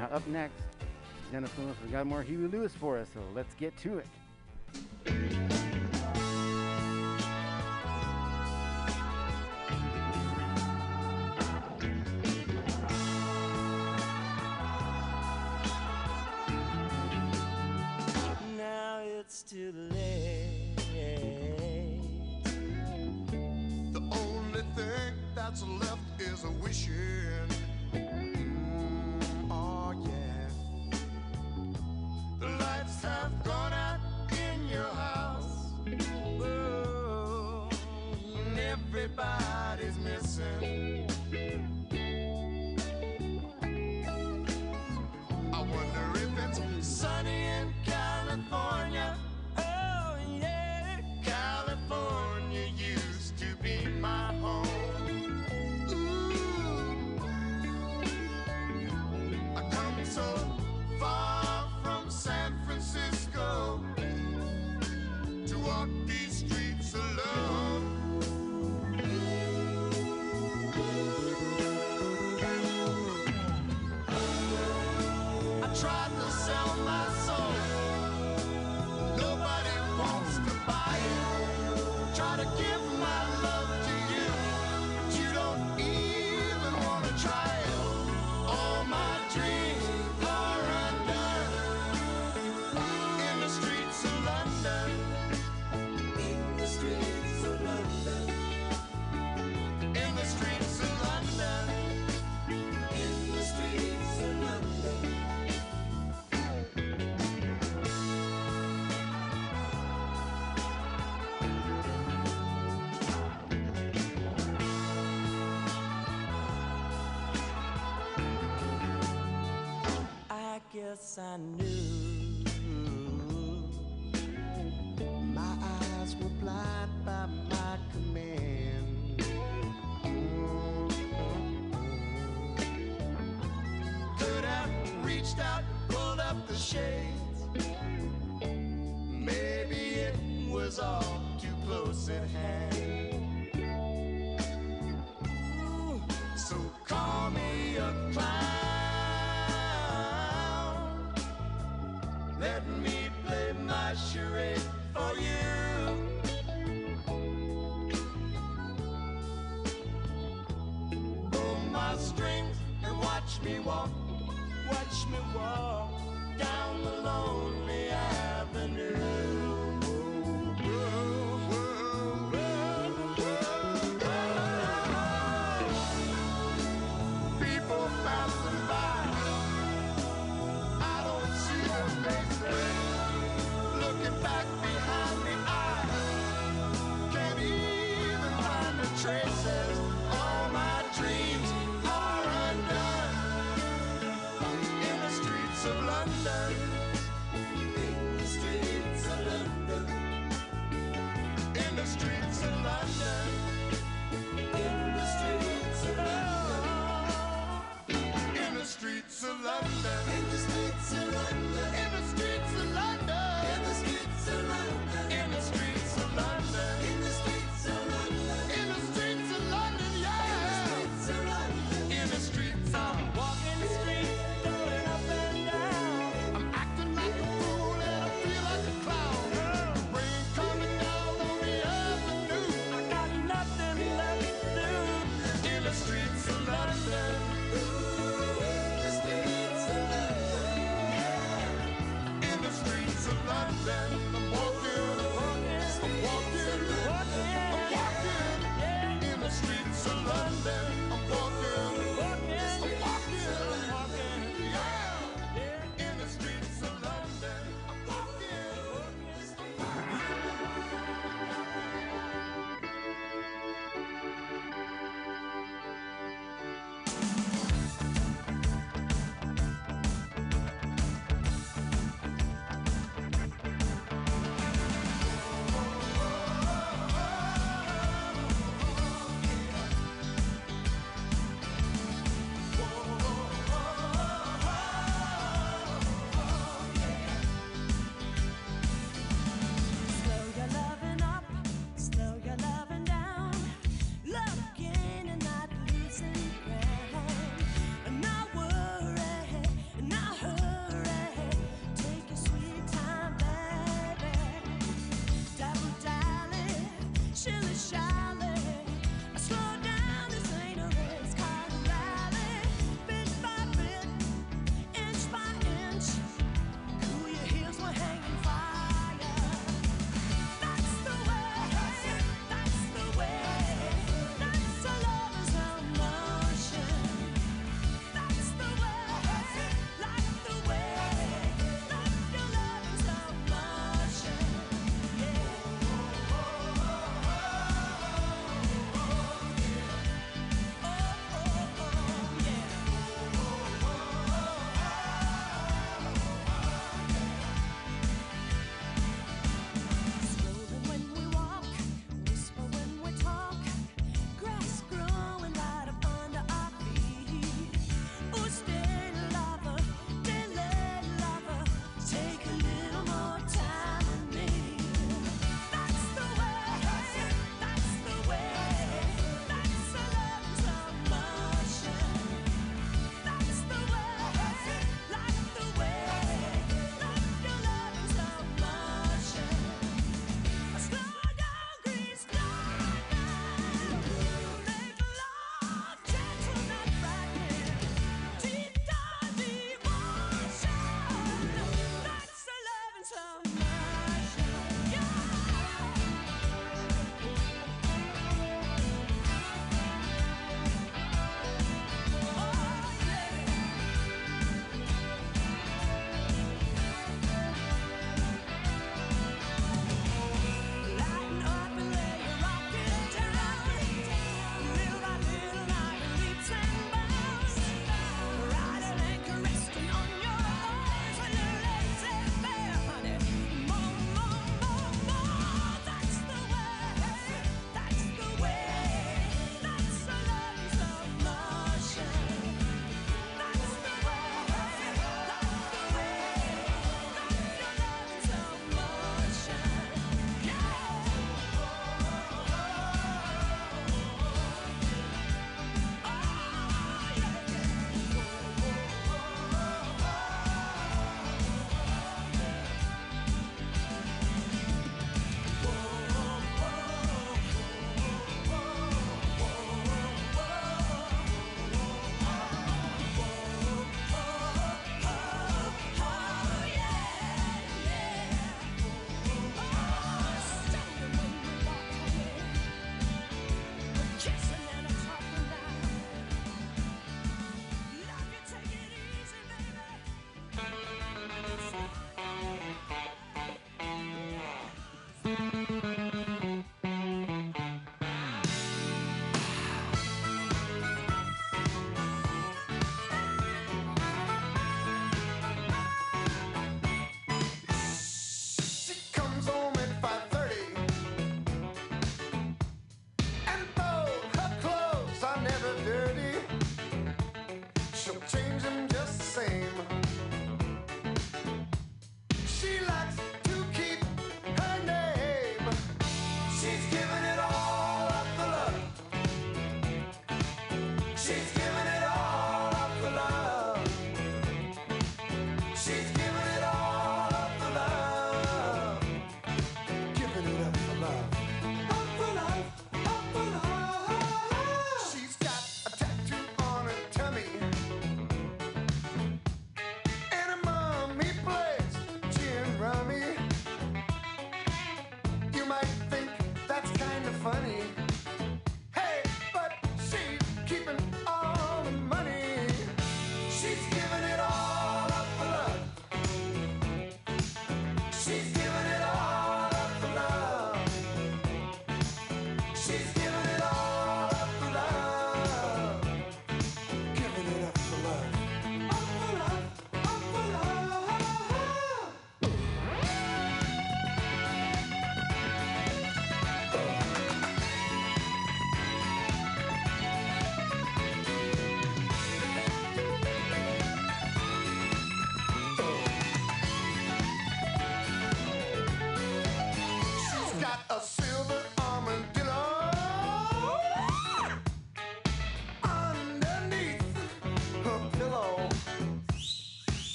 Now up next, Dennis Lewis has got more Huey Lewis for us, so let's get to it. me walk, watch me walk.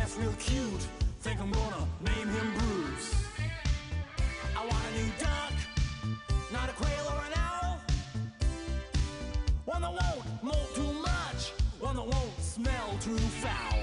Dress real cute. Think I'm gonna name him Bruce. I want a new duck, not a quail or an owl. One that won't molt too much, one that won't smell too foul.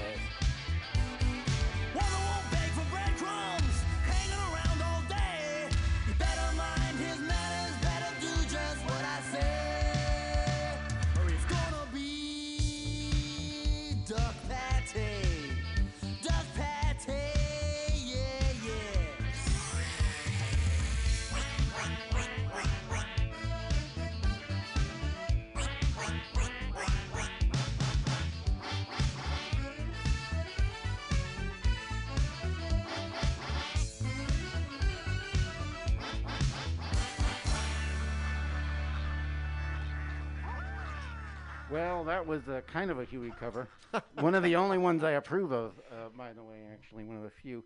Well, that was a kind of a Huey cover. one of the only ones I approve of, uh, by the way, actually, one of the few.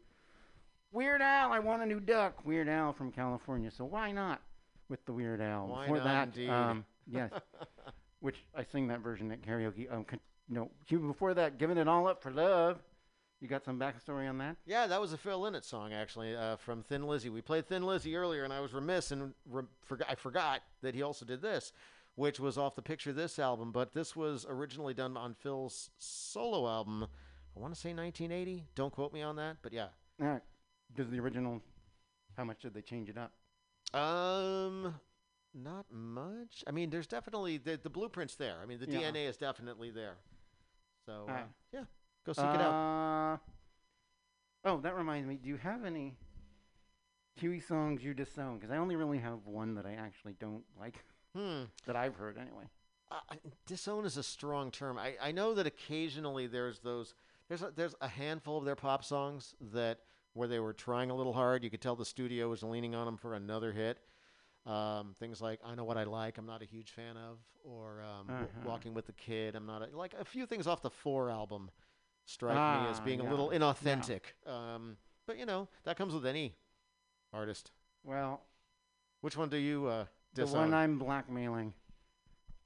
Weird Al, I want a new duck. Weird Al from California. So why not with the Weird Al? Why Before not, that. Um, yes, which I sing that version at karaoke. Um, con- no, before that, giving it all up for love. You got some backstory on that? Yeah, that was a Phil Lynott song actually uh, from Thin Lizzy. We played Thin Lizzy earlier, and I was remiss and re- forgot I forgot that he also did this, which was off the Picture This album. But this was originally done on Phil's solo album. I want to say 1980. Don't quote me on that, but yeah. All right. Does the original? How much did they change it up? Um, not much. I mean, there's definitely the, the blueprint's there. I mean, the Yeah. DNA is definitely there. So uh, Alright. yeah, go seek it out. Uh, Oh, that reminds me. Do you have any Huey songs you disown? Because I only really have one that I actually don't like Hmm. that I've heard anyway. uh, disown is a strong term. I, I know that occasionally there's those there's a, there's a handful of their pop songs that where they were trying a little hard. You could tell the studio was leaning on them for another hit. Um, things like I know what I like. I'm not a huge fan of, or um, Uh-huh. Walking with the Kid. I'm not a, like a few things off the Fore! album strike me as Ah, being a yeah, little yeah. inauthentic. Um, but you know that comes with any artist. Well, Which one do you uh, the disown? one I'm blackmailing,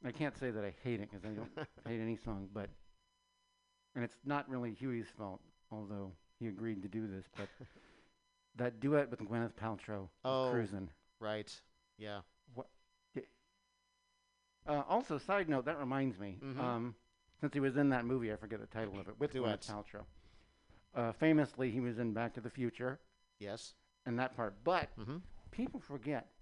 I can't say that I hate it because I don't hate any song, but and it's not really Huey's fault, although he agreed to do this. But that duet with Gwyneth Paltrow, Oh. "Cruising." right. Yeah. Uh, also, side note, that reminds me. Mhm. Um, since he was in that movie, I forget the title of it, with Duets. Gwyneth Paltrow. Uh, famously, he was in Back to the Future Yes. and that part. But Mm-hmm. people forget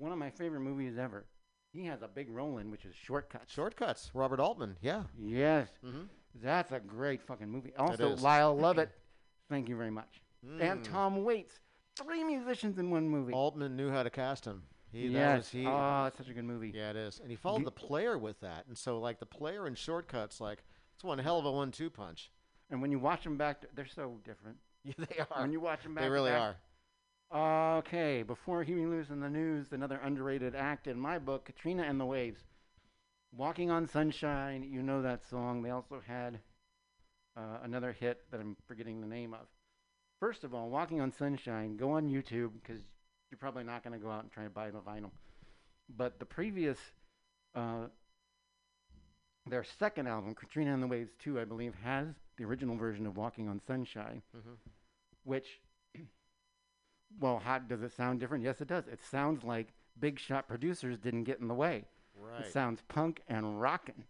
one of my favorite movies ever. He has a big role in, which is Short Cuts. Shortcuts. Robert Altman. Yeah. Yes, Mm-hmm. that's a great fucking movie. Also. Lyle Lovett. Thank you very much. And Mm. Tom Waits. Three musicians in one movie. Altman knew how to cast him. He, yes. was he. oh, it's such a good movie. yeah, it is. And he followed Ye- the player with that. And so, like, the player in Short Cuts, like, it's one hell of a one-two punch. And when you watch them back, they're so different. Yeah, they are. When you watch them back they really back. are. Okay, before Huey Lewis and the News, another underrated act in my book, Katrina and the Waves. Walking on Sunshine, you know that song. They also had uh, another hit that I'm forgetting the name of. First of all, Walking on Sunshine, go on YouTube because you're probably not going to go out and try to buy the vinyl. But the previous, uh, their second album, Katrina and the Waves 2, I believe, has the original version of Walking on Sunshine, Mhm. which well, how does it sound different? Yes, it does. It sounds like big shot producers didn't get in the way. Right. It sounds punk and rockin'.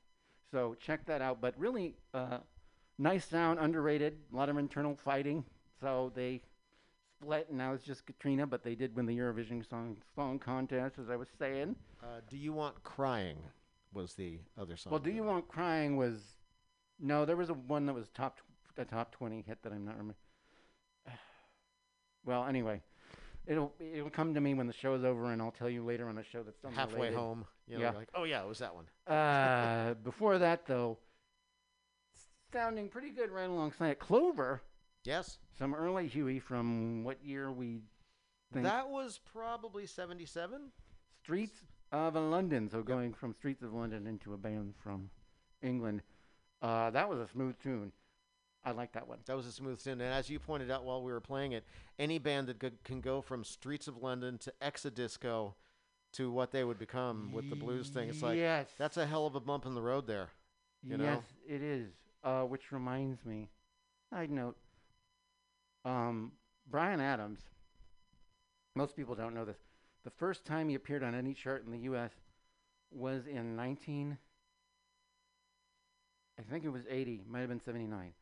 So check that out. But really, uh, nice sound, underrated. A lot of internal fighting. So they split, and now it's just Katrina. But they did win the Eurovision Song Song Contest, as I was saying. Uh, Do you want crying? Was the other song? Well, Do You Want Crying was no. There was a one that was top tw- a top twenty hit that I'm not remember. Well, anyway, it'll it'll come to me when the show's over, and I'll tell you later on the show that's halfway unrelated. home? You know, Yeah. like oh yeah, it was that one. Uh, before that, though, sounding pretty good right alongside. Clover, Yes, some early Huey from what year we think? that was probably seventy-seven. Streets of London. So going from Streets of London into a band from England. Uh, that was a smooth tune. I like that one. That was a smooth tune, and as you pointed out while we were playing it, any band that can go from Streets of London to Exodisco to what they would become with the blues thing, it's like yes, that's a hell of a bump in the road there. you yes, know? it is. Uh, which reminds me, side note. Um, Bryan Adams. Most people don't know this. The first time he appeared on any chart in the U.S. was in 19. I think it was 80, might have been 79,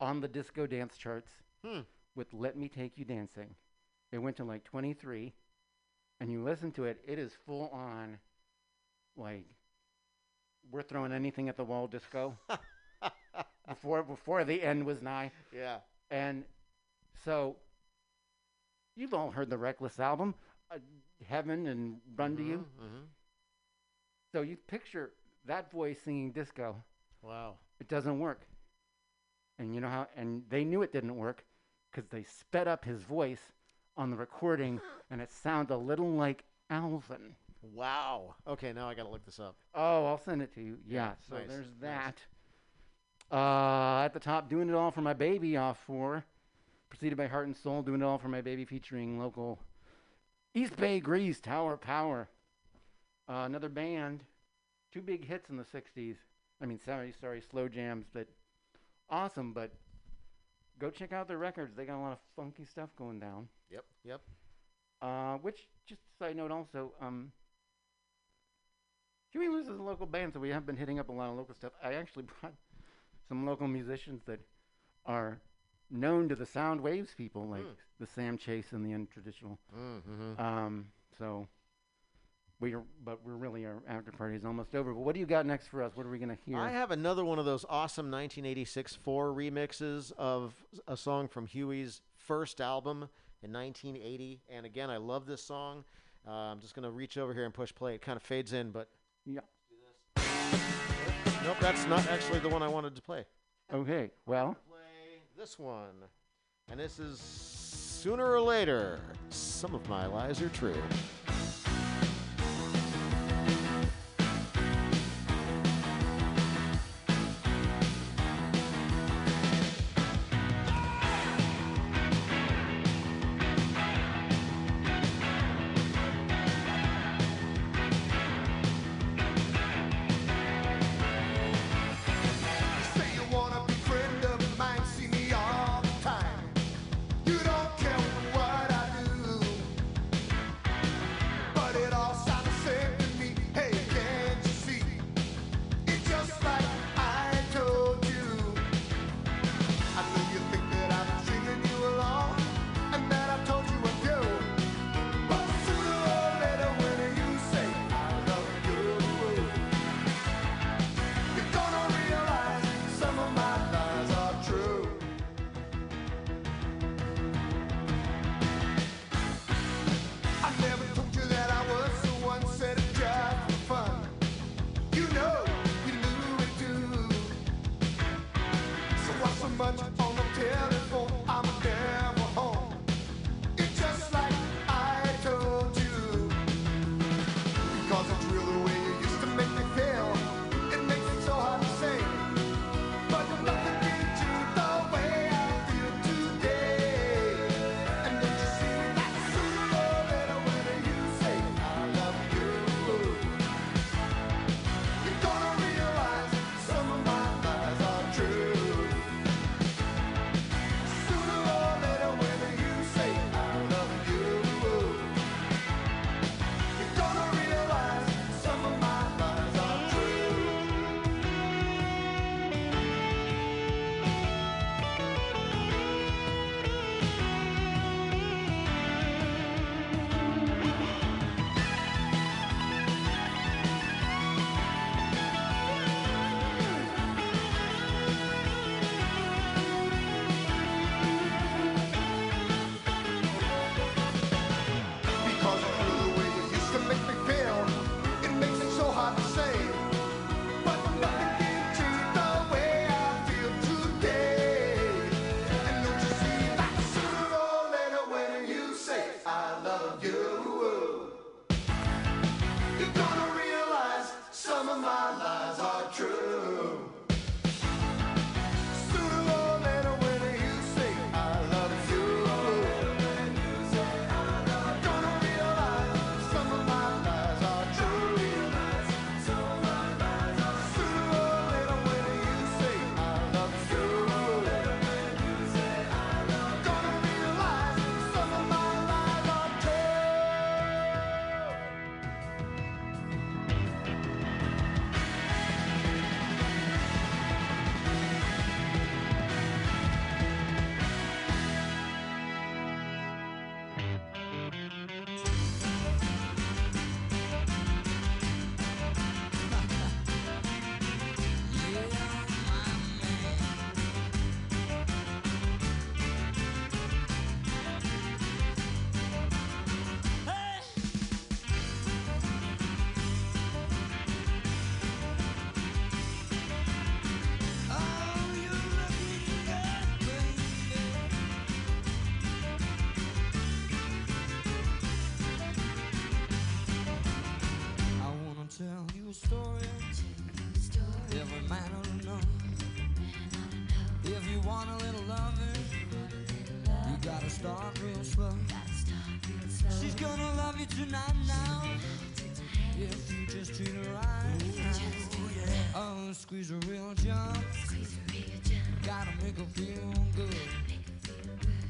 on the disco dance charts Hmm. with "Let Me Take You Dancing." It went to like 23, and you listen to it. It is full on, like we're throwing anything at the wall disco before before the end was nigh. Yeah. And so you've all heard the Reckless album, uh, Heaven and Run to You. hmm So you picture that voice singing disco. Wow. It doesn't work. And you know how? And they knew it didn't work because they sped up his voice on the recording, and it sounded a little like Alvin. Wow. Okay, now I got to look this up. Oh, I'll send it to you. Yeah, so nice, there's nice. that. Uh, at the top, doing it all for my baby off for, preceded by Heart and Soul, doing it all for my baby, featuring local East Bay Grease, Tower Power. Uh, another band, two big hits in the '60s. I mean, sorry, sorry, slow jams, but awesome. But go check out their records; they got a lot of funky stuff going down. Yep. Yep. Uh, which, just a side note, also, um, Huey Lewis is a local band, so we have been hitting up a lot of local stuff. I actually brought some local musicians that are known to the sound waves people, like Hmm. the Sam Chase and the untraditional. Mm-hmm. Um, so we are, but we're really our after party is almost over. But what do you got next for us? What are we gonna hear? I have another one of those awesome 1986 four remixes of a song from Huey's first album in 1980. And again, I love this song. Uh, I'm just going to reach over here and push play. It kind of fades in, but yeah. nope, that's not actually the one I wanted to play. Okay. Well, Play this one. And this is Sooner or Later. Some of my lies are true.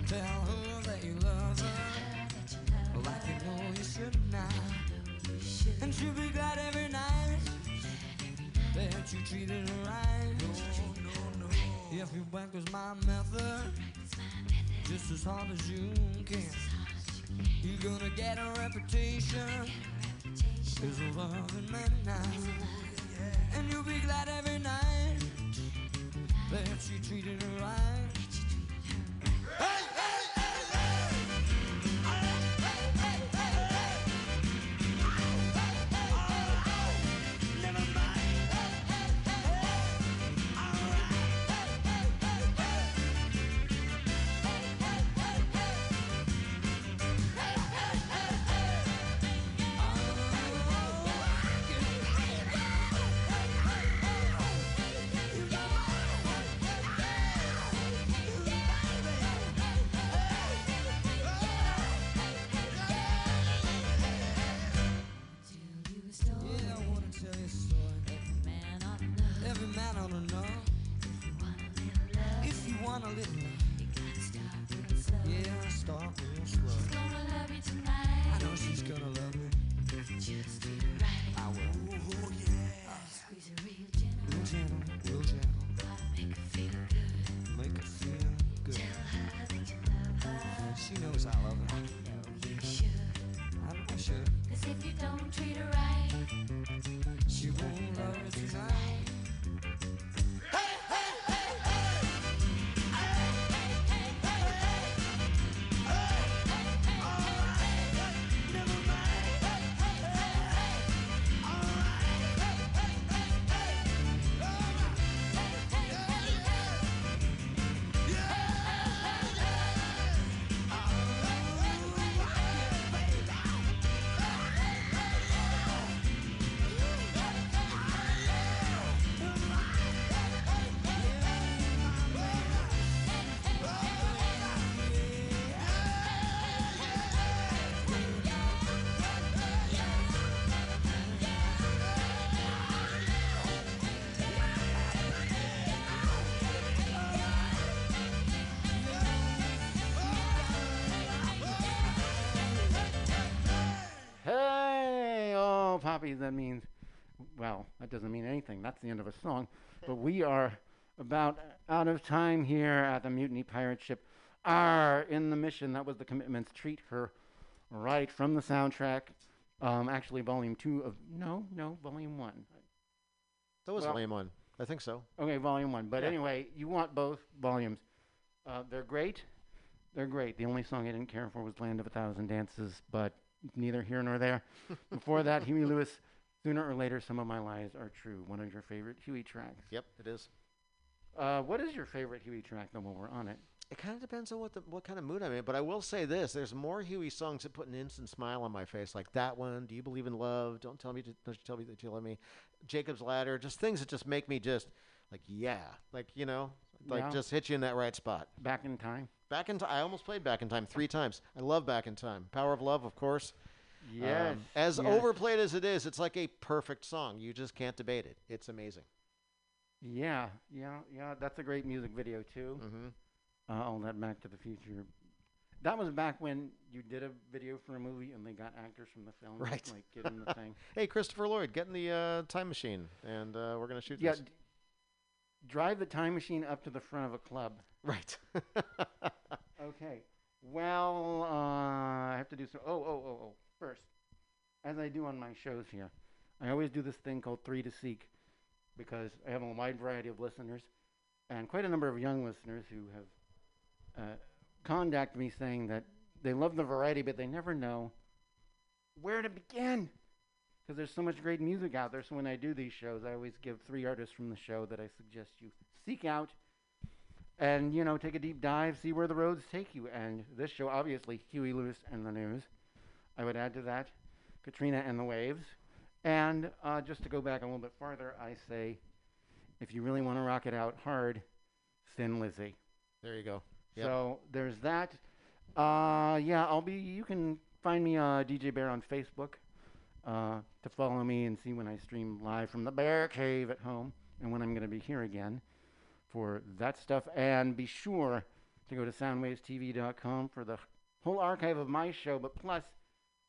Tell her that you love her. Like you know you should now. And she'll be glad every night that you treated her right. No, no, no. If you was my method, just as hard as you can. You're gonna get a reputation as a loving man now. And you'll be glad every night that you treated her right. Poppy, that means, well, that doesn't mean anything. That's the end of a song. But we are about out of time here at the Mutiny Pirate Ship. Are in the mission. That was the commitments. Treat her right from the soundtrack. Um, actually, volume two of, no, no, volume one. That was Well- volume one. I think so. Okay, volume one. But Yeah. anyway, you want both volumes. Uh, they're great. They're great. The only song I didn't care for was Land of a Thousand Dances, but neither here nor there. Before that, Huey Lewis, Sooner or Later, Some of My Lies Are True. One of your favorite Huey tracks. Yep, it is. Uh, what is your favorite Huey track, though, while we're on it? It kind of depends on what the what kind of mood I'm in, but I will say this: there's more Huey songs that put an instant smile on my face, like that one. Do you believe in love? Don't tell me. To, don't you tell me that you love me. Jacob's Ladder. Just things that just make me just like yeah, like you know, like Yeah. just hit you in that right spot. Back in Time? Back in time. I almost played Back in Time three times. I love Back in Time. Power of Love, of course. Yes. Um, as yes. overplayed as it is, it's like a perfect song. You just can't debate it. It's amazing. Yeah, yeah, yeah. That's a great music video, too. Mm-hmm. Uh, all that Back to the Future. That was back when you did a video for a movie and they got actors from the film. Right. Like, get in the thing. Hey, Christopher Lloyd, get in the uh, time machine, and uh, we're gonna shoot Yeah, this. d- drive the time machine up to the front of a club. Right. Okay. Well, uh, I have to do so. Oh, oh, oh, oh. First, as I do on my shows here, I always do this thing called three to seek because I have a wide variety of listeners and quite a number of young listeners who have uh, contacted me saying that they love the variety, but they never know where to begin because there's so much great music out there. So when I do these shows, I always give three artists from the show that I suggest you seek out and you know take a deep dive, see where the roads take you. And this show, obviously, Huey Lewis and the News. I would add to that Katrina and the Waves. And uh, just to go back a little bit farther, I say, if you really want to rock it out hard, Thin Lizzy. There you go. Yep. So there's that. Uh, yeah, I'll be. You can find me uh, DJ Bear on Facebook uh, to follow me and see when I stream live from the Bear Cave at home and when I'm going to be here again for that stuff. And be sure to go to soundwavestv.com for the whole archive of my show, but plus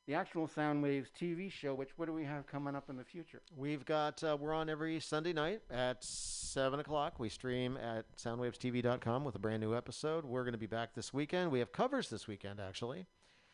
the actual Soundwaves TV show. Which what do we have coming up in the future? We've got uh, we're on every Sunday night at seven o'clock. We stream at soundwavestv.com with a brand new episode. We're going to be back this weekend. We have covers this weekend actually,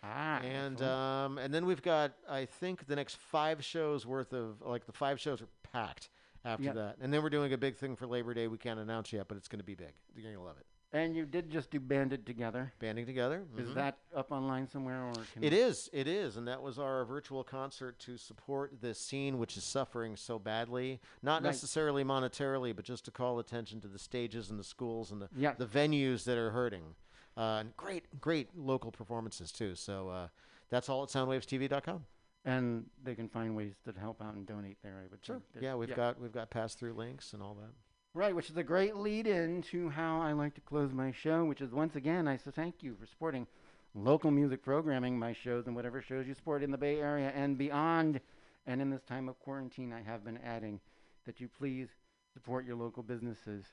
Ah, and um, and then we've got I think the next five shows worth of like the five shows are packed after Yep. that, and then we're doing a big thing for Labor Day. We can't announce yet, but it's going to be big. You're going to love it. and you did just do Banded Together. Banding together. Is mhm. that up online somewhere, or can It is. It is. And that was our virtual concert to support this scene, which is suffering so badly. Not Right. necessarily monetarily, but just to call attention to the stages and the schools and the, Yeah. the venues that are hurting. Uh, and great, great local performances, too. So uh, that's all at soundwavestv.com. And they can find ways to help out and donate there. I would Sure. think. Yeah, we've got we've got pass through links and all that. right, which is a great lead in to how I like to close my show. Which is once again, I say thank you for supporting local music programming, my shows, and whatever shows you support in the Bay Area and beyond. And in this time of quarantine, I have been adding that you please support your local businesses.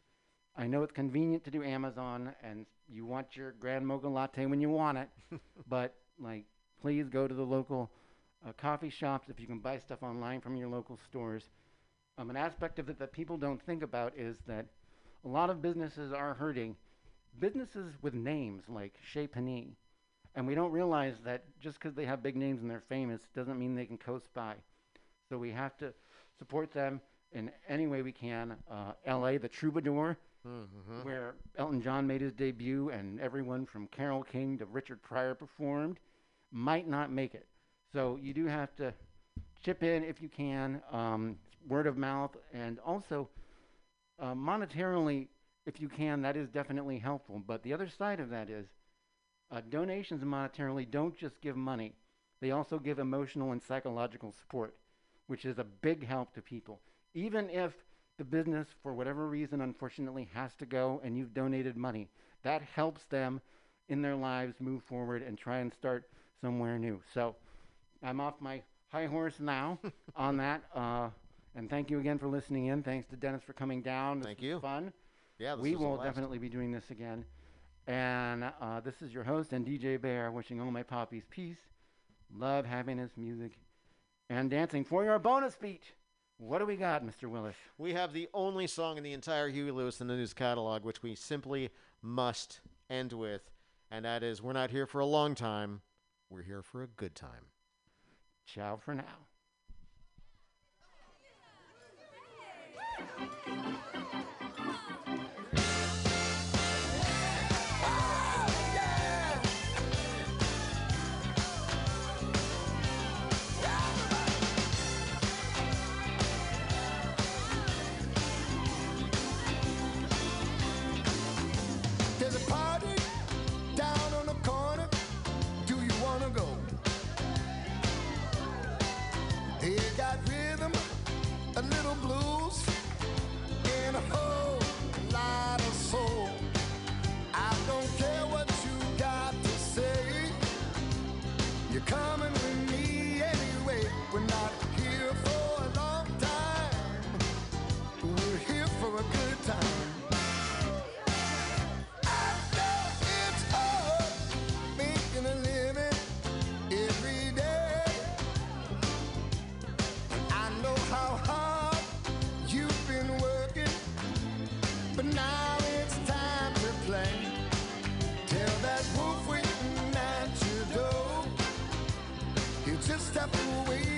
I know it's convenient to do Amazon, and you want your Grand Mocha latte when you want it, but like, please go to the local uh, coffee shops if you can buy stuff online from your local stores. Um, an aspect of it that people don't think about is that a lot of businesses are hurting. Businesses with names like Chez Panisse, and we don't realize that just because they have big names and they're famous doesn't mean they can coast by. So we have to support them in any way we can. Uh, L.A. the Troubadour, Mm-hmm. where Elton John made his debut and everyone from Carole King to Richard Pryor performed, might not make it. So you do have to chip in if you can, um, word of mouth, and also uh, monetarily, if you can, that is definitely helpful. But the other side of that is uh, donations monetarily don't just give money, they also give emotional and psychological support, which is a big help to people. Even if the business, for whatever reason, unfortunately has to go and you've donated money, that helps them in their lives move forward and try and start somewhere new. So I'm off my high horse now on that. Uh, and thank you again for listening in. Thanks to Dennis for coming down. This Thank you. Fun. Yeah, this we will definitely be doing this again. And uh, this is your host and DJ Bear wishing all my poppies peace, love, happiness, music, and dancing. For your bonus beat, what do we got, Mr. Willis? We have the only song in the entire Huey Lewis and the News catalog, which we simply must end with, and that is We're not here for a long time, we're here for a good time. Ciao for now. You just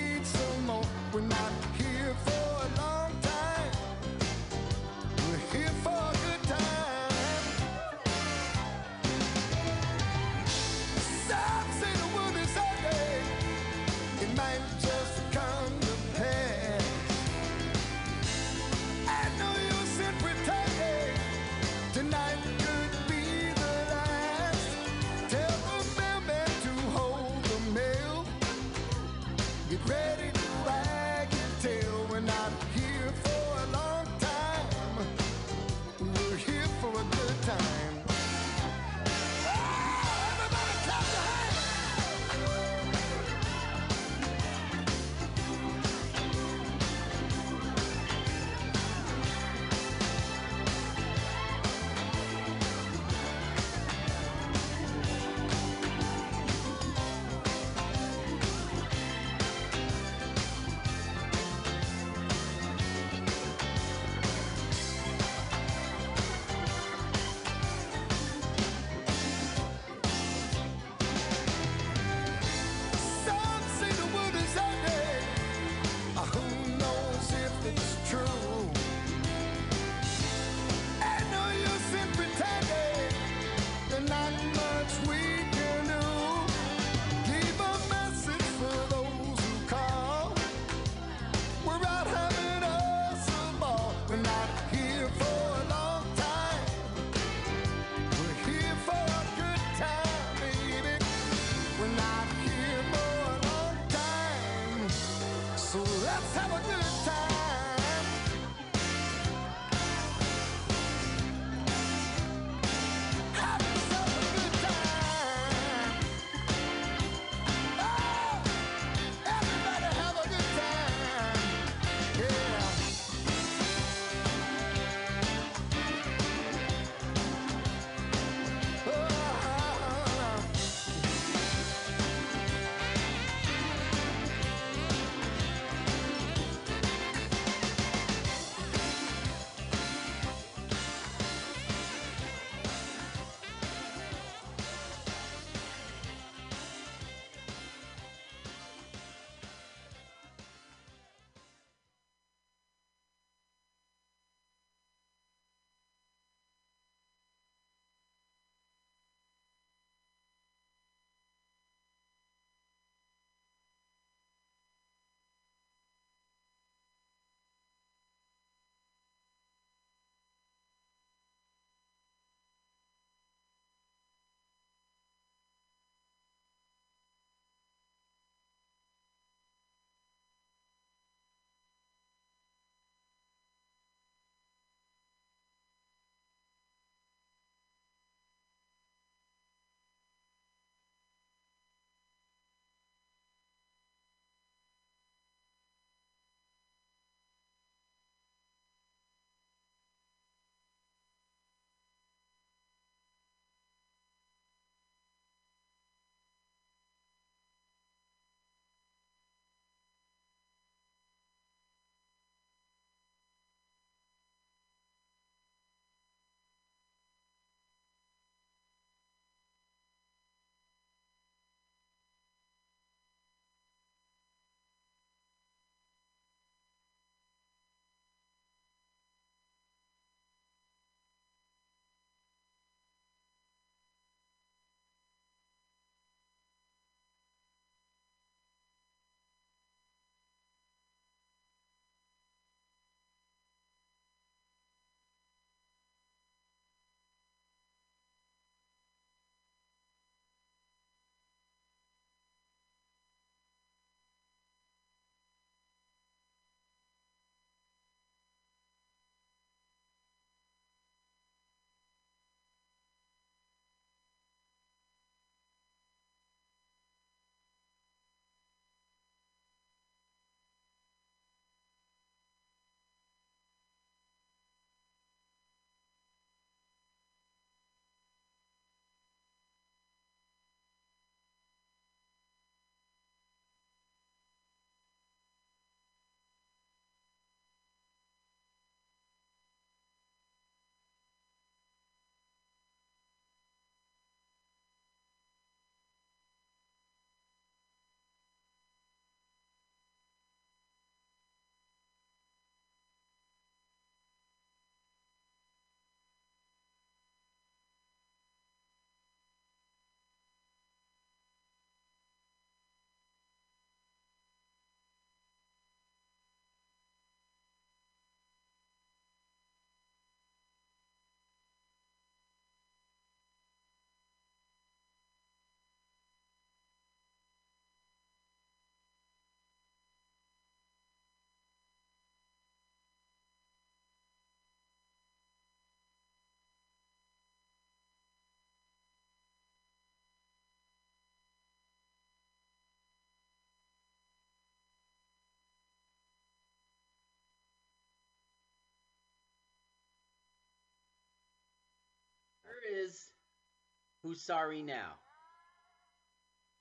Who's Sorry Now?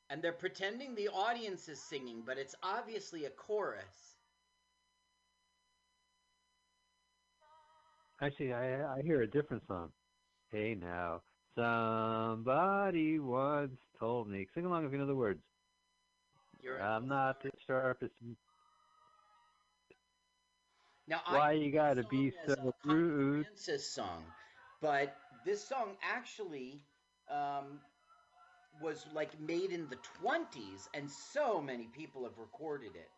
And they're pretending the audience is singing, but it's obviously a chorus. Actually, I I hear a different song. Hey now, somebody once told me. Sing along if you know the words. You're I'm not the sharpest. now. Why I you gotta be so rude? Francis song, but this song actually um, was like made in the 20s, and so many people have recorded it.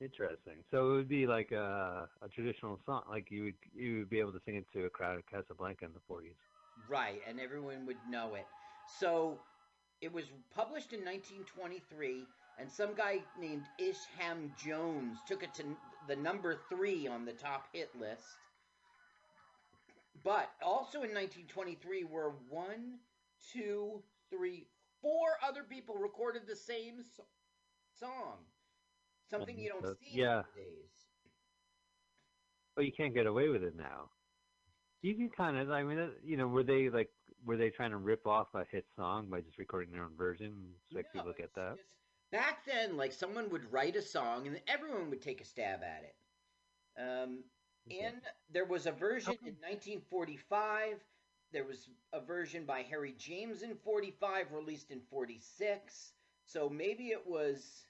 Interesting. So it would be like a, a traditional song, like you would you would be able to sing it to a crowd at Casablanca in the 40s. Right, and everyone would know it. So it was published in 1923, and some guy named Isham Jones took it to the number three on the top hit list. But also in 1923 were one, two, three, four other people recorded the same so- song. Something you don't see yeah. nowadays. But you can't get away with it now. You can kind of, I mean, uh, you know, were they like, were they trying to rip off a hit song by just recording their own version? Expect No, people get that. just- back then, like someone would write a song and everyone would take a stab at it. Um, and there was a version in 1945. There was a version by Harry James in 45, released in 46. So maybe it was.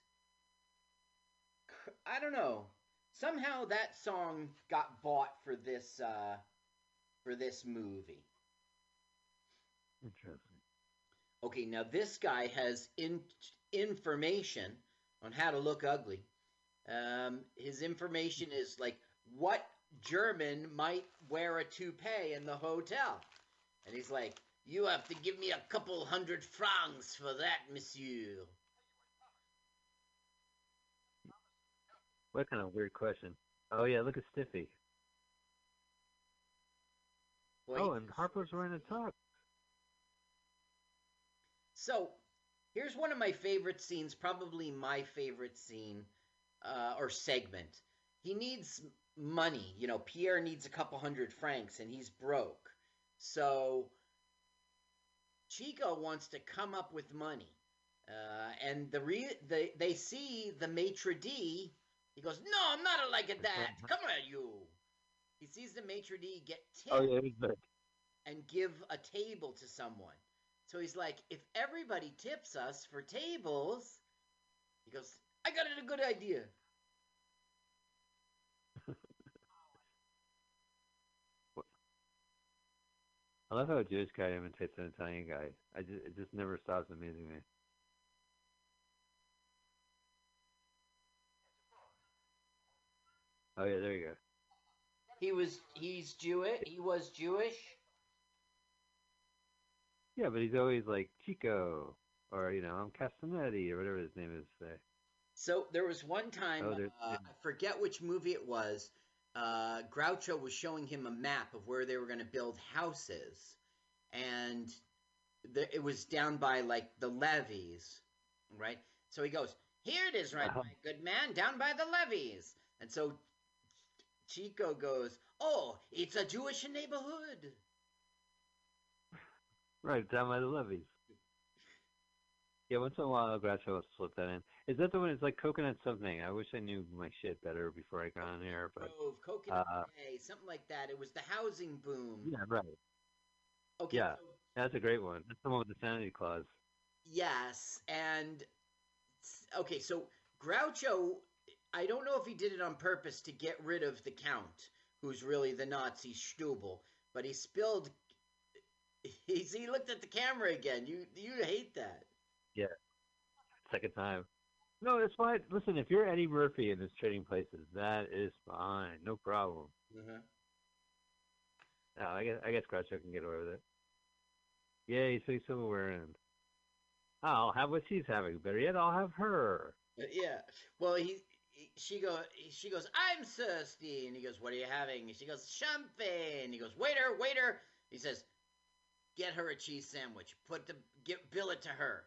I don't know. Somehow that song got bought for this uh, for this movie. Interesting. Okay, now this guy has in- information on how to look ugly. Um, his information is like what German might wear a toupee in the hotel, and he's like, "You have to give me a couple hundred francs for that, monsieur." What kind of weird question? Oh yeah, look at Stiffy. Well, oh, and Harpo's wearing a top. So, here's one of my favorite scenes, probably my favorite scene uh, or segment. He needs money. You know, Pierre needs a couple hundred francs and he's broke. So, Chico wants to come up with money. Uh, and the re- they, they see the maitre d. He goes, No, I'm not like that. Come on, you. He sees the maitre d get tipped Oh yeah, and give a table to someone. So he's like, if everybody tips us for tables, he goes, I got it a good idea. I love how a Jewish guy imitates an Italian guy. I just, it just never stops amazing me. Oh yeah, there you go. He was he's Jewish. He was Jewish. Yeah, but he's always like Chico, or you know, I'm Castanetti, or whatever his name is. So there was one time, Oh, uh, I forget which movie it was. Uh, Groucho was showing him a map of where they were going to build houses, and the, it was down by like the levees, right? So he goes, "Here it is, right, Uh-huh. my good man, down by the levees." And so Chico goes, "Oh, it's a Jewish neighborhood." Right down by the levees. Yeah, once in a while, Groucho will slip that in. Is that the one? It's like coconut something. I wish I knew my shit better before I got on here, but Grove, Coconut uh, Bay, something like that. It was the housing boom. yeah, right. Okay, yeah. so That's a great one. That's the one with the sanity clause. Yes, and okay, so Groucho, I don't know if he did it on purpose to get rid of the Count, who's really the Nazi Stubel, but he spilled. He he looked at the camera again. You you hate that. Second time. No, it's fine. Listen, if you're Eddie Murphy in his trading places, that is fine. No problem. Uh-huh. No, I guess I guess Groucho can get away with it. Yeah, Yay, so silverware in. I'll have what she's having. Better yet, I'll have her. Yeah. Well, he, he she go she goes, "I'm thirsty," and he goes, "What are you having?" And she goes, "Champagne." He goes, "Waiter, waiter." He says, "Get her a cheese sandwich. Put the get bill it to her."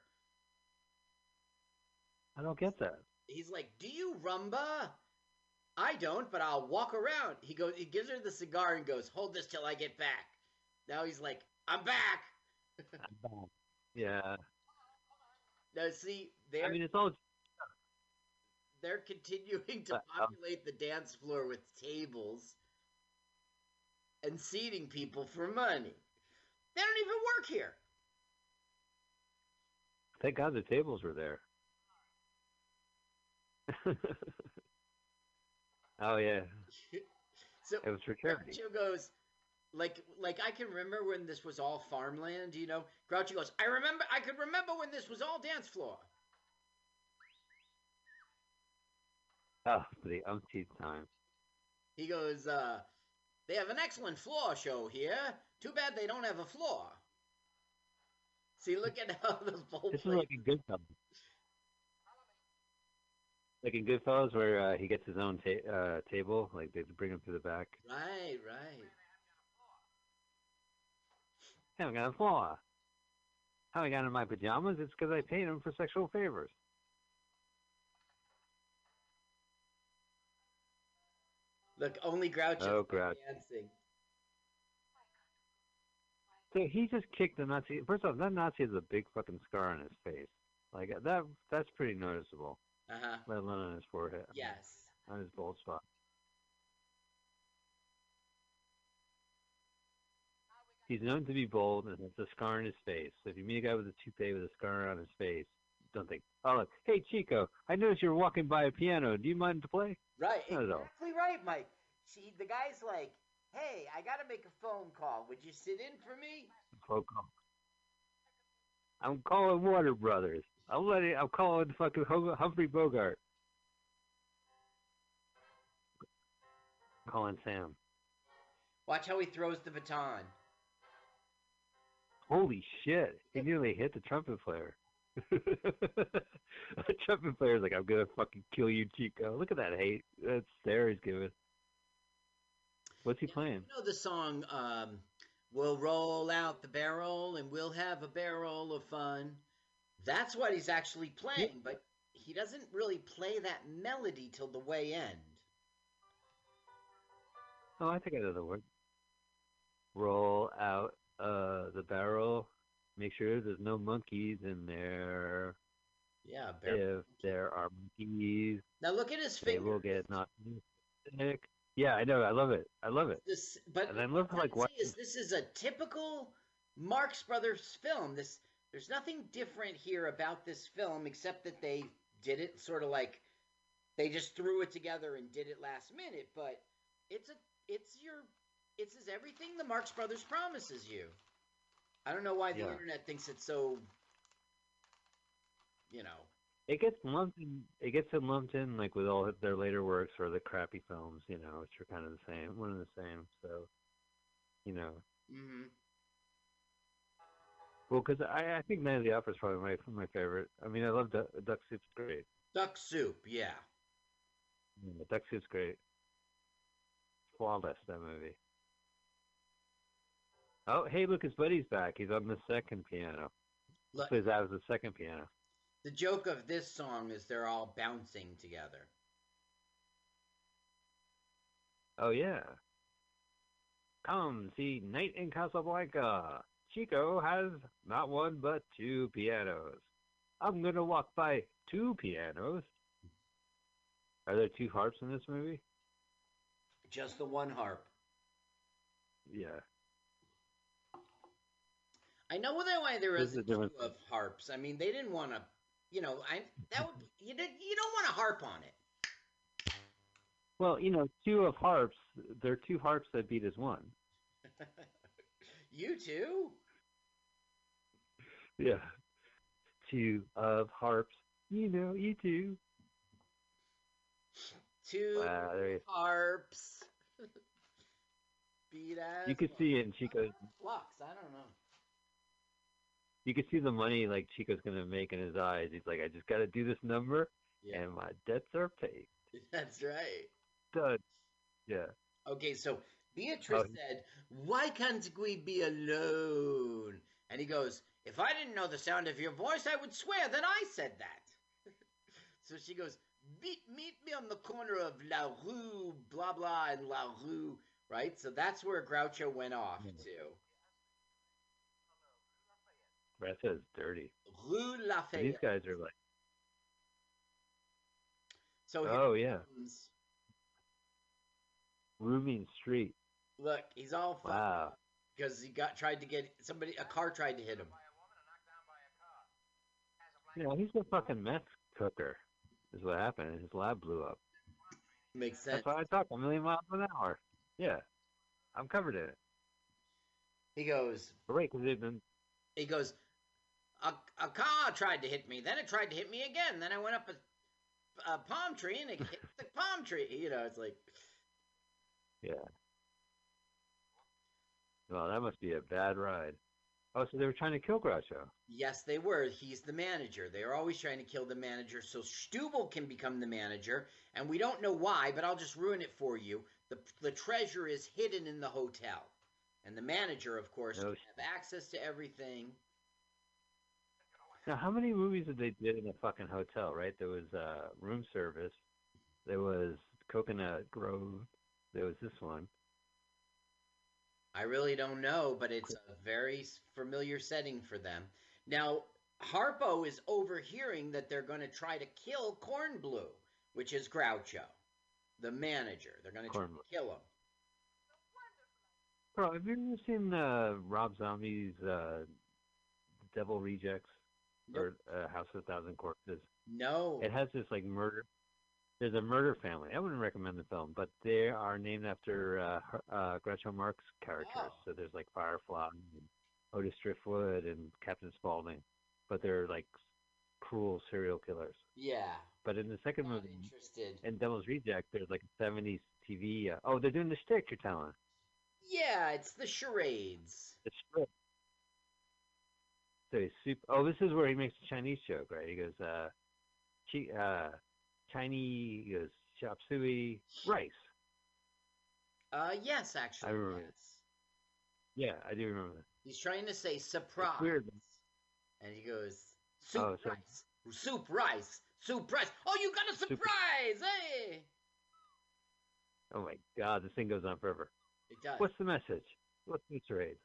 I don't get that. He's like, "Do you rumba?" I don't, but I'll walk around. He goes, he gives her the cigar and goes, "Hold this till I get back." Now he's like, I'm back. I'm back. Yeah. Now, see, they're I mean, it's all they're continuing to um, populate the dance floor with tables and seating people for money. They don't even work here. Thank God the tables were there. oh yeah, So it was for charity. Groucho goes, like, like I can remember when this was all farmland. You know, Groucho goes, I remember, I could remember when this was all dance floor. Oh, the umpteenth time. He goes, uh, they have an excellent floor show here. Too bad they don't have a floor. See, look at how the whole This is like in Goodfellas. Like in Goodfellas, where uh, he gets his own ta- uh, table, like they bring him to the back. Right, right. Haven't got a flaw. How I got in my pajamas? It's because I paid him for sexual favors. Look, only Groucho Oh, Groucho. dancing. So he just kicked the Nazi. First off, that Nazi has a big fucking scar on his face. Like that, that's pretty noticeable. Uh huh. Let alone on his forehead, Yes. on his bald spot. He's known to be bold and has a scar on his face. So if you meet a guy with a toupee with a scar on his face, don't think, oh look, hey Chico, I noticed you're walking by a piano. Do you mind to play? Right. Not at all. Exactly right, Mike. See, the guy's like, hey, I got to make a phone call. Would you sit in for me? Phone call. I'm calling Warner Brothers. I'm letting. I'm calling fucking Hum- Humphrey Bogart. Calling Sam. Watch how he throws the baton. Holy shit! He nearly hit the trumpet player. the trumpet player's like, "I'm gonna fucking kill you, Chico." Look at that hate. That stare he's giving. What's he playing? You know the song, um, We'll roll out the barrel and we'll have a barrel of fun. That's what he's actually playing, but he doesn't really play that melody till the way end. Oh, I think I know the word. Roll out uh the barrel. Make sure there's no monkeys in there. Yeah, barrel. If there are monkeys, Now look at his they finger. will get knocked sick. Yeah, I know. I love it. I love it. This, but And I love like what this is a typical Marx Brothers film. This there's nothing different here about this film except that they did it sort of like they just threw it together and did it last minute. But it's a it's your it's is everything the Marx Brothers promises you. I don't know why the Yeah. internet thinks it's so. You know, it gets lumped in. It gets lumped in like with all their later works or the crappy films, you know, which are kind of the same, one and the same. So, you know, hmm well, because I, I think Night of the Opera is probably my my favorite. I mean, I love Duck, Duck Soup's great. duck soup. Yeah, Yeah, Duck Soup's great. Flawless that movie. Oh, hey, look, his buddy's back. He's on the second piano. look. Plays that was the second piano. The joke of this song is they're all bouncing together. Oh yeah. Come see Night in Casablanca. Chico has not one but two pianos. I'm gonna walk by two pianos. Are there two harps in this movie? Just the one harp. Yeah. I know why there is the two of harps. I mean, they didn't want to, you know, I that would you did you don't want to harp on it. Well, you know, two of harps. There are two harps that beat as one. You too. Yeah. Two of harps. You know, you two. Two Wow, harps. Beat as You could see it in Chico's. flux. I don't know. You could see the money like Chico's gonna make in his eyes. He's like, I just gotta do this number, Yeah, and my debts are paid. that's right. Done. Yeah. Okay, so Beatrice Oh. said, Why can't we be alone? And he goes, If I didn't know the sound of your voice, I would swear that I said that. so she goes, meet, meet me on the corner of La Rue, blah, blah, and La Rue, right? So that's where Groucho went off Yeah. to. Grazia is dirty. Rue Lafayette. These guys are like, So here oh yeah, comes- Rooming Street. look, he's all Wow. because he got tried to get somebody. A car tried to hit him. You know, he's a fucking meth cooker. Is what happened. His lab blew up. Makes sense. That's why I talk a million miles an hour. Yeah, I'm covered in it. He goes. Right, because He goes. A, a car tried to hit me. Then it tried to hit me again. Then I went up a, a palm tree and it hit the palm tree. You know, it's like Yeah. Well, that must be a bad ride. Oh, so they were trying to kill Groucho. Yes, they were. He's the manager. They are always trying to kill the manager so Stubel can become the manager, and we don't know why, but I'll just ruin it for you. The the treasure is hidden in the hotel, and the manager, of course, No can have access to everything. Now, how many movies did they did in a fucking hotel? Right, there was uh, room service. There was Coconut Grove. There was this one. I really don't know, but it's a very familiar setting for them. Now, Harpo is overhearing that they're going to try to kill Kornblow, which is Groucho, the manager. They're going to try to kill him. Bro, have you ever seen uh, Rob Zombie's uh, Devil Rejects Nope. or uh, House of a Thousand Corpses? No. It has this like murder. There's a murder family. I wouldn't recommend the film, but they are named after uh, uh, Groucho Marx characters. Oh. So there's like Firefly and Otis Driftwood and Captain Spaulding, but they're like cruel serial killers. Yeah. But in the second Not movie, interested. in Devil's Reject, there's like 70s TV. Uh, oh, they're doing the shtick. You're telling Yeah, it's the charades. the strip. So he's super. Oh, this is where he makes a Chinese joke, right? He goes, uh, chi, uh, Chinese. He chop suey rice. Uh, yes, actually. I remember yes. Yeah, I do remember that. He's trying to say surprise. weird. And he goes, soup Oh, so- rice. Soup rice. Soup rice. Oh, you got a Super- surprise! Hey! Oh my God, this thing goes on forever. It does. What's the message? What's the charade?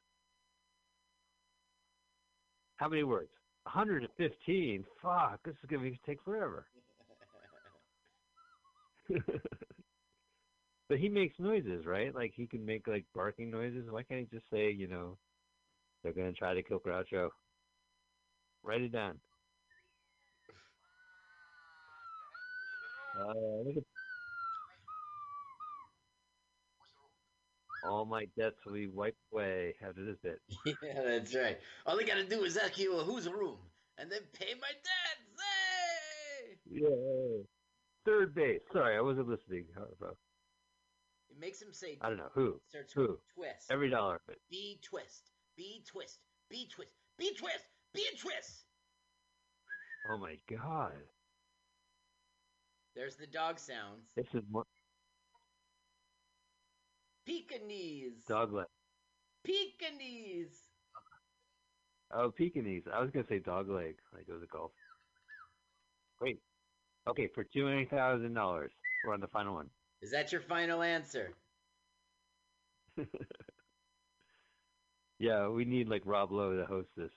How many words? 115. Fuck, this is gonna take forever. But he makes noises, right? Like he can make like barking noises. Why can't he just say, you know, they're gonna try to kill Groucho? Write it down. Uh, look at all my debts will be wiped away after this bit. yeah, that's right. All they gotta do is ask you who's room, and then pay my debts. Hey! Yeah. Third base. Sorry, I wasn't listening. Uh, it makes him say. I don't know who. Starts Who? twist. Every dollar of it. B twist. B twist. B twist. B twist. B twist. Oh my god. There's the dog sounds. This is more Pekingese. dog leg. Pekingese. Oh, Pekingese. I was gonna say dog leg, like it was a golf. Wait. Okay, for two hundred thousand dollars. we're on the final one. Is that your final answer? yeah, we need like Rob Lowe to host this.